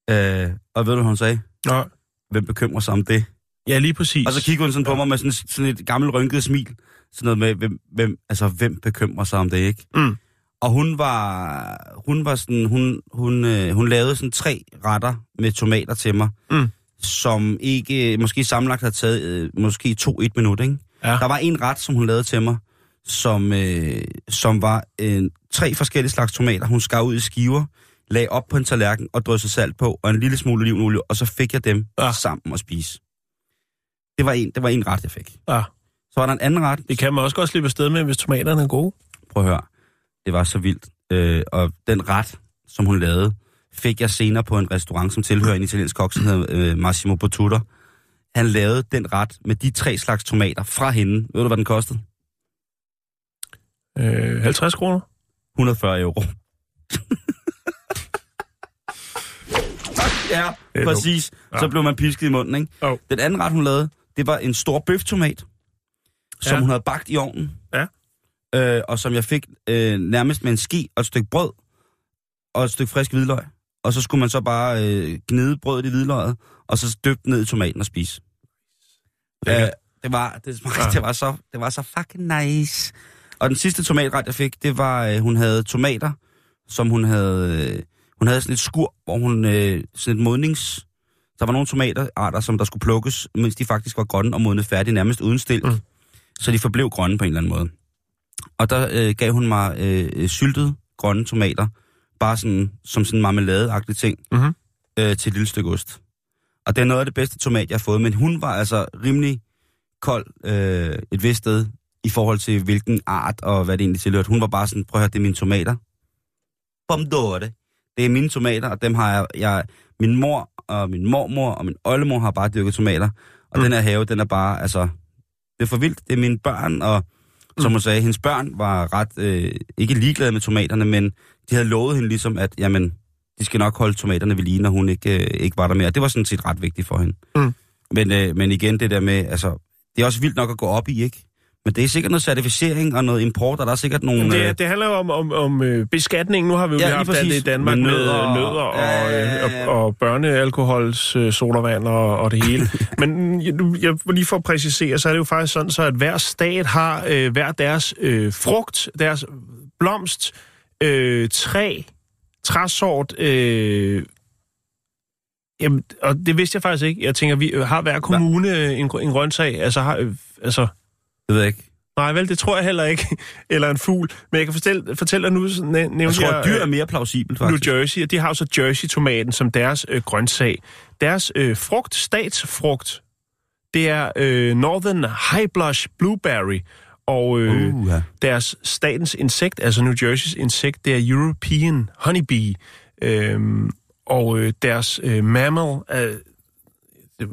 Øh, og ved du, hvad hun sagde? Nej. Hvem bekymrer sig om det? Ja, lige præcis. Og så kiggede hun sådan på mig med sådan, sådan et gammelt rynket smil. Sådan noget med, hvem, hvem, altså, hvem bekymrer sig om det, ikke? Mm. Og hun var, hun var sådan, hun, hun, øh, hun lavede sådan tre retter med tomater til mig, mm. som ikke, måske sammenlagt havde taget, øh, måske to et minut, ikke? Ja. Der var en ret, som hun lavede til mig, som, øh, som var øh, tre forskellige slags tomater. Hun skar ud i skiver, lagde op på en tallerken og dryssede salt på, og en lille smule olivenolie, og så fik jeg dem ja. sammen og spise. Det var, en, det var en ret, jeg fik. Ja. Så var der en anden ret. Det kan man også godt slippe afsted med, hvis tomaterne er gode. Prøv at høre. Det var så vildt. Øh, og den ret, som hun lavede, fik jeg senere på en restaurant, som tilhører en italiensk kok, som hedder øh, Massimo Bottura. Han lavede den ret med de tre slags tomater fra hende. Ved du, hvad den kostede? Øh, 50 kroner? 140 euro. ja, præcis. Ja. Så blev man pisket i munden, ikke? Oh. Den anden ret, hun lavede, det var en stor bøftomat, som ja. hun havde bagt i ovnen. Ja. Øh, og som jeg fik øh, nærmest med en ski og et stykke brød og et stykke frisk hvidløg. Og så skulle man så bare øh, gnide brødet i hvidløget, og så døbe ned i tomaten og spise. Øh, det var, det, smagte, Ah. det, var så, det var så fucking nice. Og den sidste tomatret, jeg fik, det var, øh, hun havde tomater, som hun havde, øh, hun havde sådan et skur, hvor hun, øh, sådan et modnings, der var nogle tomaterarter, som der skulle plukkes, mens de faktisk var grønne og modne færdige, nærmest uden stilk. Mm. Så de forblev grønne på en eller anden måde. Og der øh, gav hun mig øh, syltede grønne tomater, bare sådan, som sådan en marmeladeagtig ting, Mhm. øh, til et lille stykke ost. Og det er noget af det bedste tomat, jeg har fået, men hun var altså rimelig kold øh, et vist sted i forhold til hvilken art og hvad det egentlig tilhørte. Hun var bare sådan, prøv at høre, det er mine tomater. Pomdore. Det er mine tomater, og dem har jeg, jeg... Min mor og min mormor og min oldemor har bare dyrket tomater. Og Mm. den her have, den er bare, altså... Det er for vildt. Det er mine børn, og som Mm. hun sagde, hendes børn var ret... Øh, ikke ligeglade med tomaterne, men de havde lovet hende ligesom, at jamen, de skal nok holde tomaterne ved lige, når hun ikke, øh, ikke var der mere. Det var sådan set ret vigtigt for hende. Mm. Men, øh, men igen, det der med, altså, det er også vildt nok at gå op i, ikke? Men det er sikkert noget certificering og noget import, og der er sikkert nogle... Men øh, det, det handler jo om, om, om øh, beskatning. Nu har vi jo Ja, haft alt det i. Danmark med nødder, med og- nødder og, Ja, ja, ja, øh, ja. og, og børnealkohols øh, sodavand og, og det hele. Men jeg, nu- jeg vil lige for at præcisere, så er det jo faktisk sådan, så at hver stat har øh, hver deres øh, frugt, deres blomst, øh, træ, træsort, øh, Jamen, og det vidste jeg faktisk ikke. Jeg tænker, vi øh, har hver kommune øh, en, en grøntsag. Altså, har, øh, altså, Det ved jeg ikke. nej vel, det tror jeg heller ikke. Eller en fugl. Men jeg kan fortælle, fortælle dig nu, nævnte Jeg tror, jeg, at dyr øh, er mere plausibelt, New faktisk. Jersey, og de har jo så Jersey-tomaten som deres øh, grøntsag. Deres øh, frugt, statsfrugt, det er øh, Northern High Blush Blueberry. Og øh, Uh, ja. deres statens insekt, altså New Jerseys insekt, det er European Honeybee. Øhm, og øh, deres øh, mammal, øh,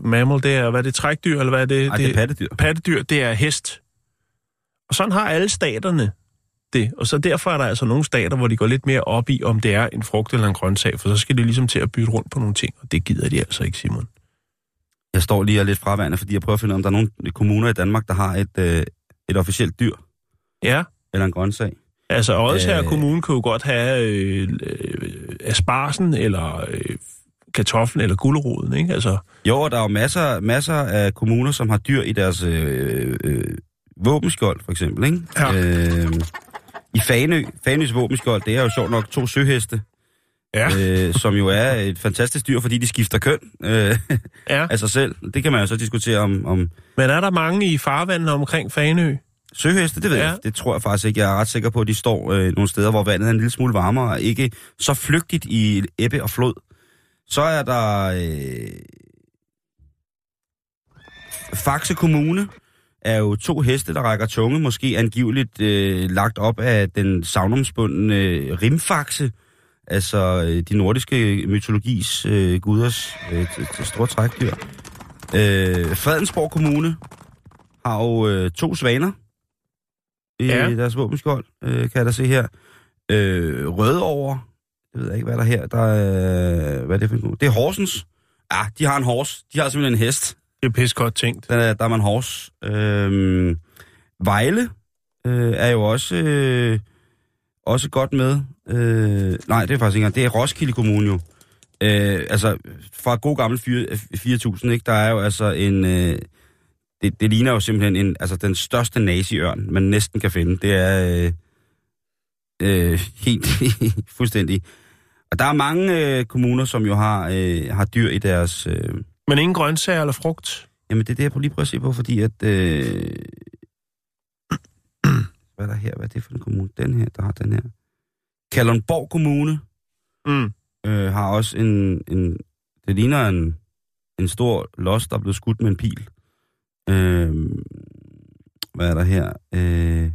mammal, det er, hvad er det, trækdyr, eller hvad er det? Ej, det er pattedyr. pattedyr, det er hest. Og sådan har alle staterne det. Og så derfor er der altså nogle stater, hvor de går lidt mere op i, om det er en frugt eller en grøntsag, for så skal de ligesom til at bytte rundt på nogle ting, og det gider de altså ikke, Simon. Jeg står lige og er lidt fraværende, fordi jeg prøver at finde ud af, om der er nogle kommuner i Danmark, der har et, øh, et officielt dyr Ja, eller en grøntsag. altså Odsherre Øh. Kommune kunne jo godt have øh, øh, asparsen, eller øh, kartoflen, eller guleroden, ikke? Altså, Jo, og der er jo masser, masser af kommuner, som har dyr i deres øh, øh, våbenskjold, for eksempel. Ikke? Ja. Øh, I Fanø, Fanøs våbenskjold, det er jo sjovt nok to søheste, ja, øh, som jo er et fantastisk dyr, fordi de skifter køn øh, ja. af sig selv. Det kan man jo så diskutere om, om Men er der mange i farvandene omkring Fanø? søheste, det ved Ja. jeg. Det tror jeg faktisk ikke. Jeg er ret sikker på, at de står øh, nogle steder, hvor vandet er en lille smule varmere, og ikke så flygtigt i ebbe og flod. Så er der øh, Faxe Kommune er jo to heste, der rækker tunge, måske angiveligt øh, lagt op af den savnomsbundne øh, rimfaxe, altså øh, de nordiske mytologis øh, guders øh, store trækdyr. Øh, Fredensborg Kommune har jo øh, to svaner i Ja. deres våbenskjold, øh, kan jeg da se her. Øh, Rødovre, jeg ved ikke, hvad der er her. Der er, hvad er det for en? Det er Horsens. Ja, de har en hors. De har simpelthen en hest. Det er pis godt tænkt. Der, er- øh, der er man hors. Øh, Vejle øh, er jo også, øh, også godt med. Øh, nej, det er faktisk ikke engang. Det er Roskilde Kommune jo. Øh, altså, fra god gammel 4.000, ikke? Der er jo altså en... Øh, det, det ligner jo simpelthen en, altså den største naziørn, man næsten kan finde. Det er øh, øh, helt fuldstændig. Og der er mange øh, kommuner, som jo har, øh, har dyr i deres... Øh, men ingen grøntsager eller frugt? Jamen, det er det, jeg lige prøver at se på, fordi at... Øh... Hvad er der her? Hvad er det for en kommune? Den her, der har den her. Kalundborg Kommune Mm. øh, har også en, en... Det ligner en, en stor los, der er blevet skudt med en pil. Øh... Hvad er der her? Øh...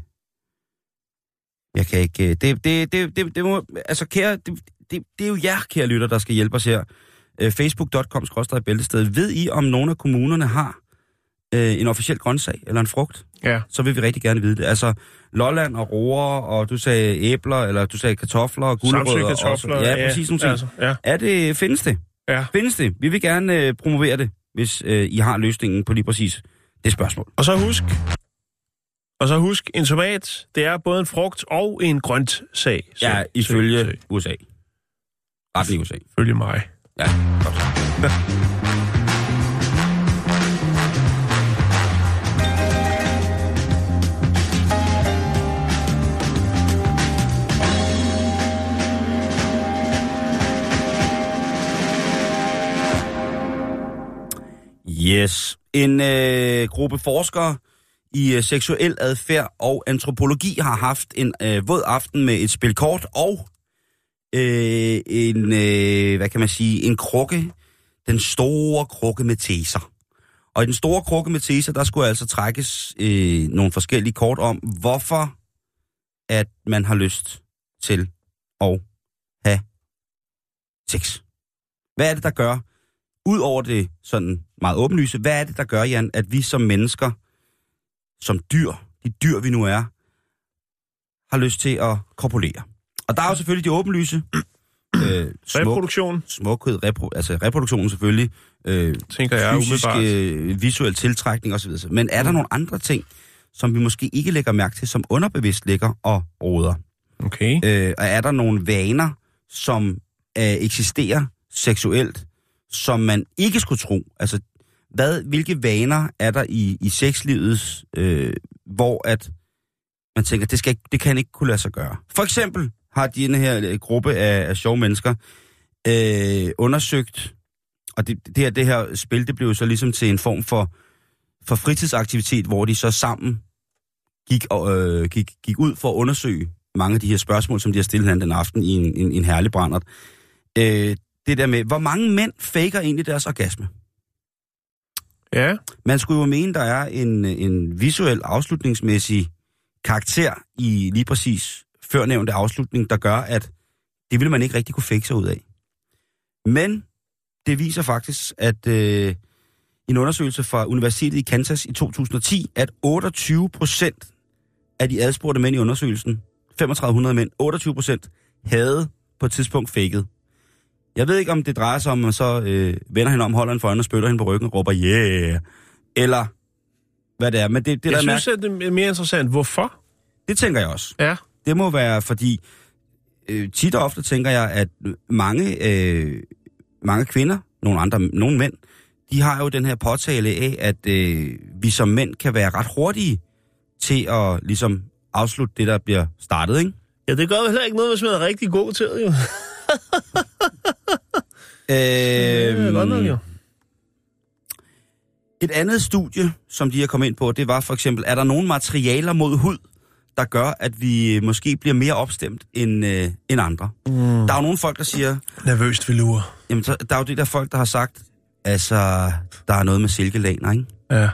Jeg kan ikke... øh, Det, det, det, det, det må... Altså, kære... Det, det, det er jo jer, kære lytter, der skal hjælpe os her. Øh, Facebook.com bæltested. Ved I, om nogle af kommunerne har øh, en officiel grøntsag eller en frugt? Ja. Så vil vi rigtig gerne vide det. Altså, Lolland og roer, og du sagde æbler, eller du sagde kartofler og gulerødder. Kartofler. Ja, præcis nogle ting. Altså, ja. Er det, findes det? ja. Findes det? Vi vil gerne øh, promovere det, hvis øh, I har løsningen på lige præcis det spørgsmål. Og så husk, og så husk, en tomat, det er både en frugt og en grønt sag. Ja, ifølge så- USA. Retlig USA. Ifølge mig. Ja, godt. Yes. En øh, gruppe forskere i øh, seksuel adfærd og antropologi har haft en øh, våd aften med et spil kort og øh, en, øh, hvad kan man sige, en krukke, den store krukke med teser. Og i den store krukke med teser, der skulle altså trækkes øh, nogle forskellige kort om, hvorfor at man har lyst til at have sex. Hvad er det, der gør, Udover det sådan meget åbenlyse, hvad er det, der gør, Jan, at vi som mennesker, som dyr, de dyr vi nu er, har lyst til at kopulere? Og der er jo selvfølgelig de åbenlyse. Øh, smuk, Reproduktion, smukhed, repro, altså reproduktionen selvfølgelig. Øh, tænker jeg fysisk, øh, visuel tiltrækning osv. Men er der nogle andre ting, som vi måske ikke lægger mærke til, som underbevidst ligger og råder? Okay. Øh, og er der nogle vaner, som øh, eksisterer seksuelt, som man ikke skulle tro? Altså, hvad, hvilke vaner er der i, i sexlivet, øh, hvor at man tænker, det, skal, ikke- det kan ikke kunne lade sig gøre? For eksempel har de her øh, gruppe af, af sjove mennesker øh, undersøgt, og det, det, her, det her spil, det blev så ligesom til en form for, for fritidsaktivitet, hvor de så sammen gik, og, øh, gik, gik ud for at undersøge mange af de her spørgsmål, som de har stillet hinanden den aften i en, en, en herlig brændert. Øh, det der med, hvor mange mænd faker egentlig deres orgasme? Ja, Man skulle jo mene, der er en, en visuel afslutningsmæssig karakter i lige præcis førnævnte afslutning, der gør, at det vil man ikke rigtig kunne sig ud af. Men det viser faktisk, at øh, en undersøgelse fra Universitetet i Kansas i 2010, at 28 procent af de adspurgte mænd i undersøgelsen, 3500 mænd, 28 procent havde på et tidspunkt faked. Jeg ved ikke, om det drejer sig om, at man så øh, vender hende om, holder hende for øjnene og spytter hende på ryggen og råber, yeah, eller hvad det er. Men det, det, jeg der er synes, at det er mere interessant. Hvorfor? det tænker jeg også. Ja. Det må være, fordi øh, tit og ofte tænker jeg, at mange, øh, mange kvinder, nogle andre, nogle mænd, de har jo den her påtale af, at øh, vi som mænd kan være ret hurtige til at ligesom afslutte det, der bliver startet, ikke? Ja, det gør jo heller ikke noget, hvis man er rigtig god til det, jo. Øh, Øh, godt nok, jo. Et andet studie, som de har kommet ind på, det var for eksempel, er der nogle materialer mod hud, der gør, at vi måske bliver mere opstemt end, øh, end andre? Mm. Der er jo nogle folk, der siger, Nervøst velur. jamen så, der er jo det der folk, der har sagt, altså, der er noget med silkelaner, ikke? Ja.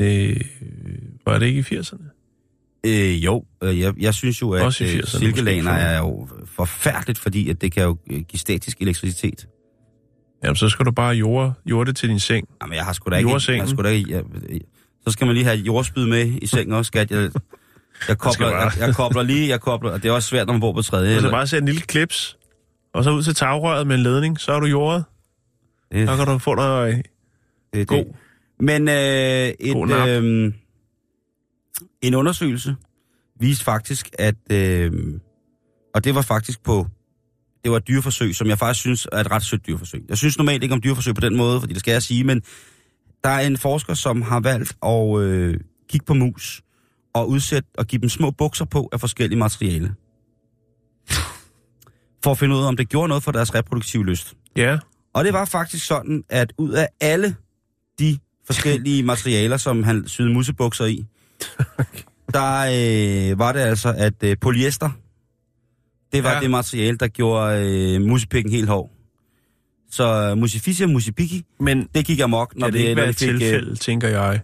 Det var det ikke i 80'erne? Øh, jo, øh, jeg, jeg synes jo, at øh, 80'erne silkelaner er jo forfærdeligt, fordi at det kan jo øh, give statisk elektricitet. Jamen, så skal du bare jorde, jorde det til din seng. Jamen, jeg har sgu da ikke... Jordsengen. Jeg har sgu da ikke jeg, jeg, så skal man lige have jordspyd med i sengen også, skat. Jeg, jeg, kobler, jeg, jeg kobler lige, jeg kobler, og det er også svært, når man bor på tredje. Skal eller- bare sætte en lille klips, og så ud til tagrøret med en ledning, så er du jordet. det, Så kan du få dig det, det. god. Men øh, God et, nap. øh, en undersøgelse viste faktisk, at... Øh, og det var faktisk på... Det var et dyreforsøg, som jeg faktisk synes er et ret sødt dyreforsøg. Jeg synes normalt ikke om dyreforsøg på den måde, fordi det skal jeg sige, men der er en forsker, som har valgt at øh, kigge på mus og udsætte og give dem små bukser på af forskellige materiale. For at finde ud af, om det gjorde noget for deres reproduktive lyst. Ja, Og det var faktisk sådan, at ud af alle de forskellige materialer, som han syede musebukser i, der øh, var det altså, at øh, polyester, det var Ja. det materiale, der gjorde øh, musepikken helt hård. Så øh, musifissia, musipiki, men det gik amok, når, kan det ikke når, være de fik, øh, tilfælde, tænker jeg?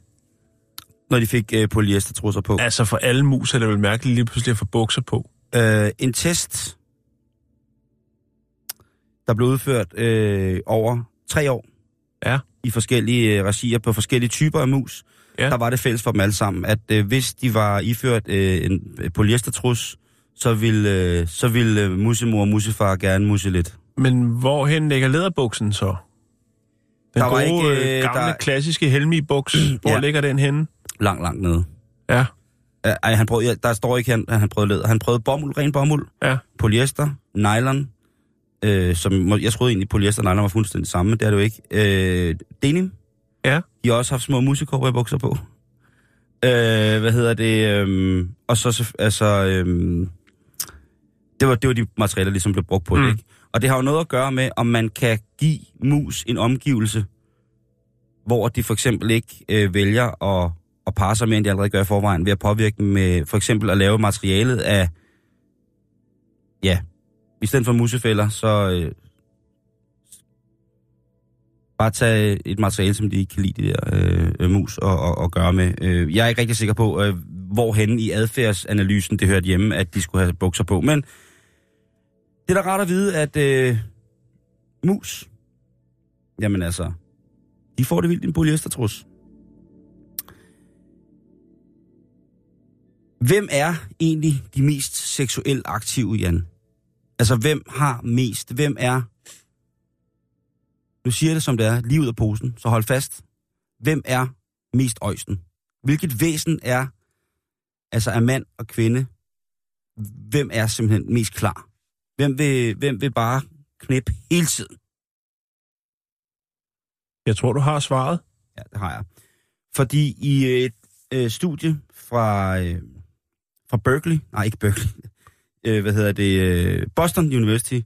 når de fik øh, polyestertrusser på. Altså, for alle mus er det vel mærkeligt lige pludselig at få bukser på. Øh, en test, der blev udført øh, over tre år Ja. i forskellige øh, regier på forskellige typer af mus. Ja. Der var det fælles for dem alle sammen, at øh, hvis de var iført øh, en øh, polyestertrus, så ville, øh, så ville øh, musemor og musefar gerne musse lidt. Men hvorhen ligger læderbuksen så? Den Der gode, ikke, øh, øh, gamle, der- klassiske Helmi-buks. Hvor Ja. ligger den henne? Langt, langt nede. Ja, Ej, han prøvede, der står ikke, han, han prøvede læder. Han prøvede bomuld, ren bomuld, ja. polyester, nylon, øh, som jeg troede egentlig, polyester og nylon var fuldstændig samme, men det er det jo ikke. Øh, denim, Ja. De har også haft små musikkorper i bukser på. Øh, hvad hedder det? Øh, og så, så altså, øh, Det var, det var de materialer, der ligesom blev brugt på mm. det, ikke? Og det har jo noget at gøre med, om man kan give mus en omgivelse, hvor de for eksempel ikke øh, vælger at, at parre sig mere, end de allerede gør i forvejen, ved at påvirke dem med for eksempel at lave materialet af, ja, i stedet for musefælder, så øh, bare tage et materiale, som de ikke kan lide, de der øh, øh mus, og, og, og gøre med. Øh, jeg er ikke rigtig sikker på, øh, hvorhen i adfærdsanalysen det hørte hjemme, at de skulle have bukser på, men det er da rart at vide, at øh, mus, jamen altså, de får det vildt i en polyestertrus. Hvem er egentlig de mest seksuelt aktive, Jan? Altså, hvem har mest? Hvem er... Nu siger jeg det som det er, lige ud af posen, så hold fast. Hvem er mest øjsten? Hvilket væsen er, altså er mand og kvinde, hvem er simpelthen mest klar? Hvem vil, hvem vil bare knæppe hele tiden? Jeg tror, du har svaret. Ja, det har jeg. Fordi i et øh, studie fra, øh, fra Berkeley, nej ikke Berkeley, øh, hvad hedder det, øh, Boston University,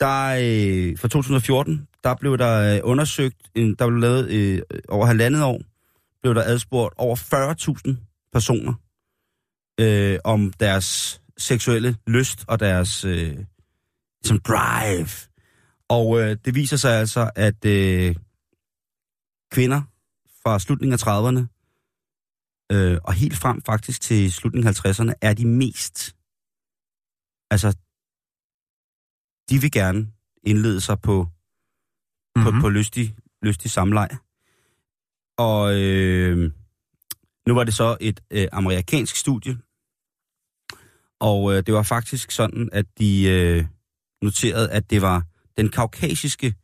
der øh, fra 2014, der blev der øh, undersøgt, en, der blev lavet øh, over halvandet år, blev der adspurgt over 40.000 personer øh, om deres seksuelle lyst og deres øh, som drive. Og øh, det viser sig altså, at øh, kvinder fra slutningen af 30'erne øh, og helt frem faktisk til slutningen af 50'erne er de mest altså, de vil gerne indlede sig på, mm-hmm. på, Mhm. på lystig, lystig samleje. Og øh, nu var det så et øh, amerikansk studie, og øh, det var faktisk sådan, at de øh, noteret, at det var den kaukasiske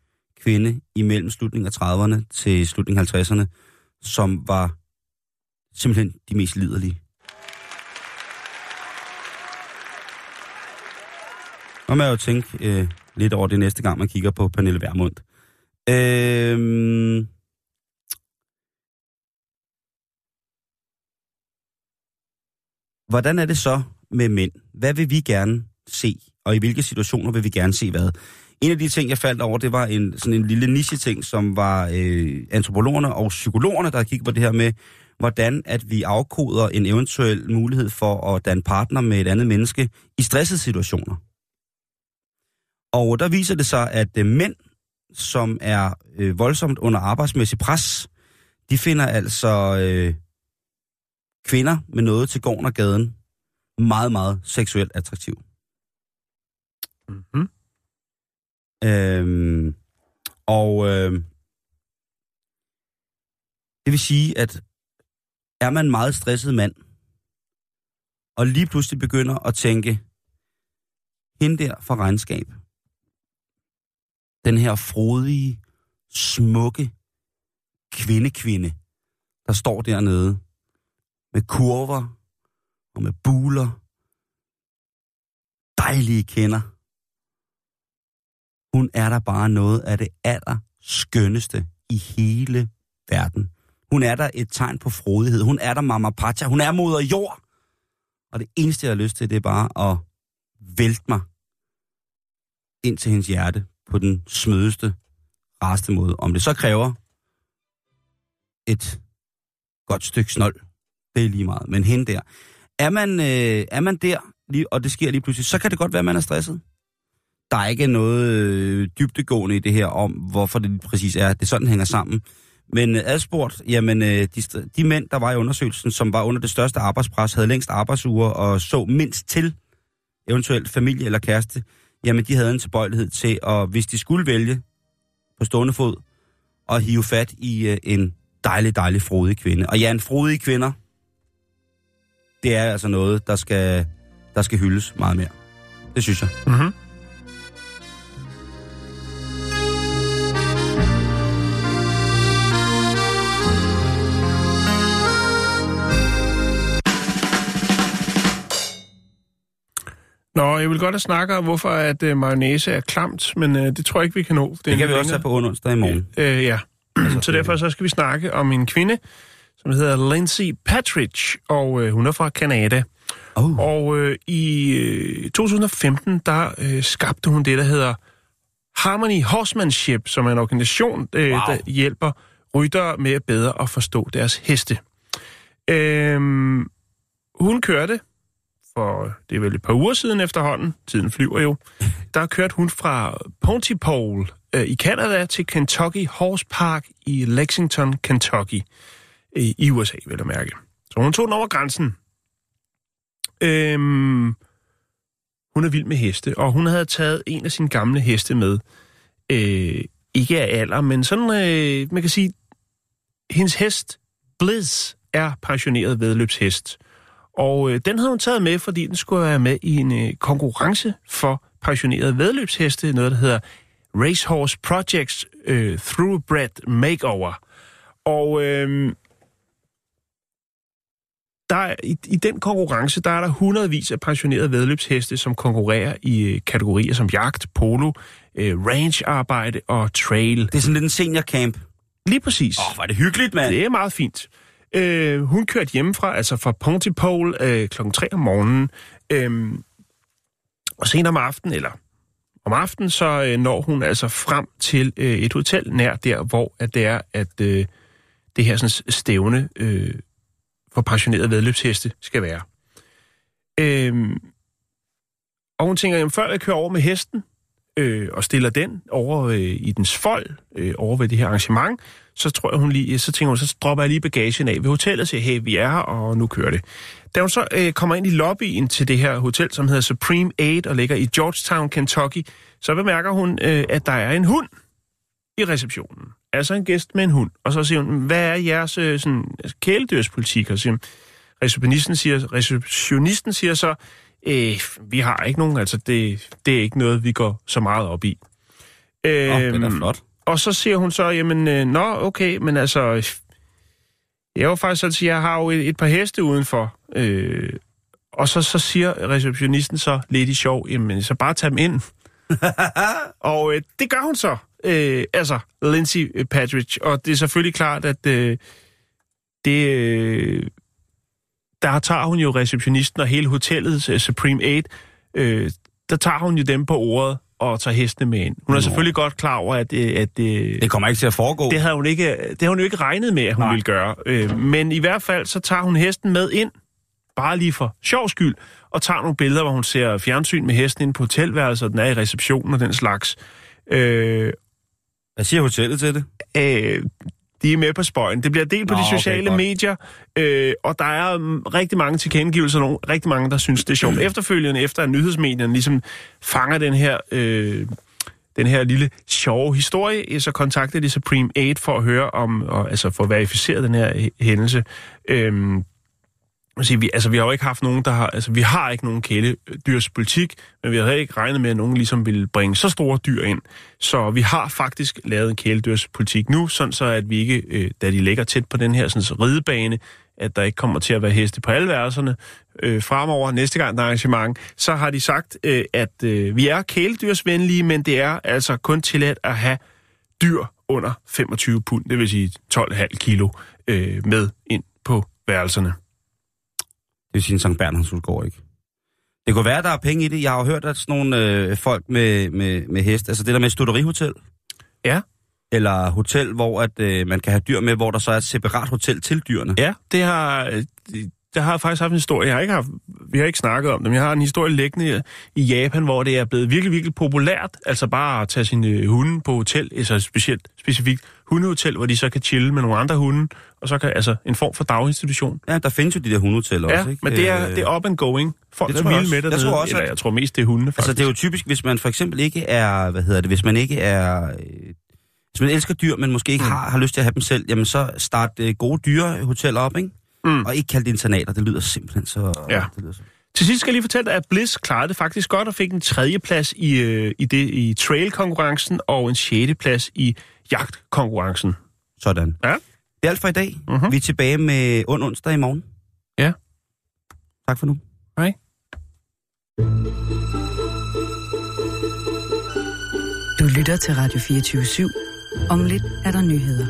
kvinde imellem slutningen af 30'erne til slutningen af 50'erne, som var simpelthen de mest liderlige. Og man jo tænke øh, lidt over det næste gang, man kigger på Pernille Vermund. Øhm, hvordan er det så med mænd? Hvad vil vi gerne se, og i hvilke situationer vil vi gerne se hvad? En af de ting, jeg faldt over, det var en, sådan en lille niche-ting, som var øh, antropologerne og psykologerne, der kiggede på det her med, hvordan at vi afkoder en eventuel mulighed for at danne partner med et andet menneske i stressede situationer. Og der viser det sig, at øh, mænd, som er øh, voldsomt under arbejdsmæssig pres, de finder altså øh, kvinder med noget til gården og gaden meget, meget seksuelt attraktiv. Mm-hmm. Øhm, og øh, det vil sige, at er man en meget stresset mand, og lige pludselig begynder at tænke, hende der for regnskab, den her frodige, smukke kvinde-kvinde, der står dernede med kurver og med buler, dejlige kender. Hun er der bare noget af det aller skønneste i hele verden. Hun er der et tegn på frodighed. Hun er der mamma pacha. Hun er moder jord. Og det eneste, jeg har lyst til, det er bare at vælte mig ind til hendes hjerte på den smødeste, rareste måde. Om det så kræver et godt stykke snold, det er lige meget. Men hende der. Er man, øh, er man der, lige, og det sker lige pludselig, så kan det godt være, at man er stresset. Der er ikke noget øh, dybtegående i det her om, hvorfor det præcis er, det sådan hænger sammen. Men øh, adspurgt, jamen øh, de, de mænd, der var i undersøgelsen, som var under det største arbejdspres, havde længst arbejdsuger og så mindst til eventuelt familie eller kæreste, jamen de havde en tilbøjelighed til, at hvis de skulle vælge på stående fod, at hive fat i øh, en dejlig, dejlig frodig kvinde. Og ja, en frodig kvinder, det er altså noget, der skal, der skal hyldes meget mere. Det synes jeg. Mm-hmm. Nå, jeg vil godt have snakket om, hvorfor at øh, mayonnaise er klamt, men øh, det tror jeg ikke, vi kan nå. Det kan vi også tage på onsdag i morgen. Øh, ja. så derfor så skal vi snakke om en kvinde, som hedder Lindsay Patridge, og øh, hun er fra Kanada. Oh. Og øh, i øh, 2015, der øh, skabte hun det, der hedder Harmony Horsemanship, som er en organisation, øh, Wow. der hjælper ryttere med bedre at forstå deres heste. Øhm, hun kørte for, øh, det er vel et par uger siden efterhånden, tiden flyver jo, der kørte hun fra Pontypool øh, i Canada til Kentucky Horse Park i Lexington, Kentucky, øh, i, i USA, vil jeg mærke. Så hun tog den over grænsen. Øhm, hun er vild med heste, og hun havde taget en af sine gamle heste med. Øh, ikke af alder, men sådan, øh, man kan sige, hendes hest, Blizz, er pensioneret vedløbshest. Og øh, den havde hun taget med, fordi den skulle være med i en øh, konkurrence for pensionerede vedløbsheste, noget der hedder Racehorse Projects øh, Thoroughbred Makeover. Og øh, der er, i, i den konkurrence, der er der hundredvis af pensionerede vedløbsheste, som konkurrerer i øh, kategorier som jagt, polo, øh, rangearbejde og trail. Det er sådan lidt en seniorcamp. Lige præcis. Åh, oh, var det hyggeligt, mand. Det er meget fint. Øh, hun kørte hjemmefra, altså fra Pontypool, øh, klokken 3 om morgenen. Øh, og senere om aftenen, eller om aftenen, så øh, når hun altså frem til øh, et hotel nær der, hvor at det er, at øh, det her sådan, stævne øh, for passionerede vedløbsheste skal være. Øh, og hun tænker, jamen, før jeg kører over med hesten, øh, og stiller den over øh, i dens fold, øh, over ved det her arrangement, så tror jeg, hun lige, øh, så tænker hun, så dropper jeg lige bagagen af ved hotellet og siger, hey, vi er her, og nu kører det. Da hun så øh, kommer ind i lobbyen til det her hotel, som hedder Supreme 8 og ligger i Georgetown, Kentucky, så bemærker hun, øh, at der er en hund i receptionen. Altså en gæst med en hund. Og så siger hun, hvad er jeres øh, sådan, kæledyrspolitik? Og så siger, receptionisten siger, receptionisten siger så, øh, vi har ikke nogen, altså det, det er ikke noget, vi går så meget op i. Øh, oh, det er flot. og så siger hun så, jamen, øh, nå, okay, men altså, jeg er jo faktisk altså, jeg har jo et, et par heste udenfor. Øh, og så, så siger receptionisten så lidt i sjov, jamen, så bare tag dem ind. og øh, det gør hun så, øh, altså, Lindsay Patridge. Og det er selvfølgelig klart, at øh, det... Øh, der tager hun jo receptionisten og hele hotellets uh, Supreme Aid, øh, der tager hun jo dem på ordet og tager hestene med ind. Hun er Nå. selvfølgelig godt klar over, at, øh, at øh, Det kommer ikke til at foregå. det havde hun ikke, det havde hun jo ikke regnet med, at hun Nej. ville gøre. Øh, men i hvert fald, så tager hun hesten med ind, bare lige for sjov skyld, og tager nogle billeder, hvor hun ser fjernsyn med hesten inde på hotelværelset, og den er i receptionen og den slags. Øh, Hvad siger hotellet til det? øh, de er med på spøjen. Det bliver delt på Nå, de okay, sociale godt. medier, øh, og der er mm, rigtig mange tilkendegivelser, nogle, rigtig mange, der synes, det er sjovt. Efterfølgende, efter at nyhedsmedierne ligesom fanger den her, øh, den her lille sjove historie, så kontakter de Supreme Aid for at høre om, og, altså for at verificere den her hændelse. Øh, sige, vi, altså, vi har jo ikke haft nogen, der har... Altså, vi har ikke nogen kæledyrspolitik, men vi har ikke regnet med, at nogen ligesom ville bringe så store dyr ind. Så vi har faktisk lavet en kæledyrspolitik nu, sådan så at vi ikke, øh, da de ligger tæt på den her sådan, så ridebane, at der ikke kommer til at være heste på alle værelserne øh, fremover næste gang der er arrangement, så har de sagt, øh, at øh, vi er kæledyrsvenlige, men det er altså kun tilladt at have dyr under 25 pund, det vil sige 12,5 kilo, øh, med ind på værelserne. Det vil sige en Sankt Bernhards udgår ikke. Det kunne være, at der er penge i det. Jeg har jo hørt, at sådan nogle øh, folk med, med, med hest, altså det der med stutterihotel, Ja. eller hotel, hvor at, øh, man kan have dyr med, hvor der så er et separat hotel til dyrene. Ja, det har, der har jeg faktisk haft en historie. Jeg har ikke haft, vi har ikke snakket om det, men jeg har en historie liggende i Japan, hvor det er blevet virkelig, virkelig populært. Altså bare at tage sine hunde på hotel, altså specielt, specifikt hundehotel, hvor de så kan chille med nogle andre hunde, og så kan altså en form for daginstitution. Ja, der findes jo de der hundehoteller Ja, også, ikke? men det er, Øh, det er up and going. Folk det er jeg vilde med det. Jeg tror også, eller at- jeg tror mest, det er hundene, faktisk. Altså, det er jo typisk, hvis man for eksempel ikke er, hvad hedder det, hvis man ikke er, øh, hvis man elsker dyr, men måske ikke Mm. har, har lyst til at have dem selv, jamen så start øh, gode dyrehoteller op, ikke? Mm. Og ikke kaldt internater, det lyder simpelthen så... Ja. Det lyder så. Til sidst skal jeg lige fortælle dig, at Bliss klarede det faktisk godt og fik en tredjeplads i, øh, i, det, i trail-konkurrencen og en sjetteplads i jagtkonkurrencen. Sådan. Ja. Det er alt for i dag. Mm-hmm. Vi er tilbage med ond onsdag i morgen. Ja. Tak for nu. Hej. Du lytter til Radio 24 /7. Om lidt er der nyheder.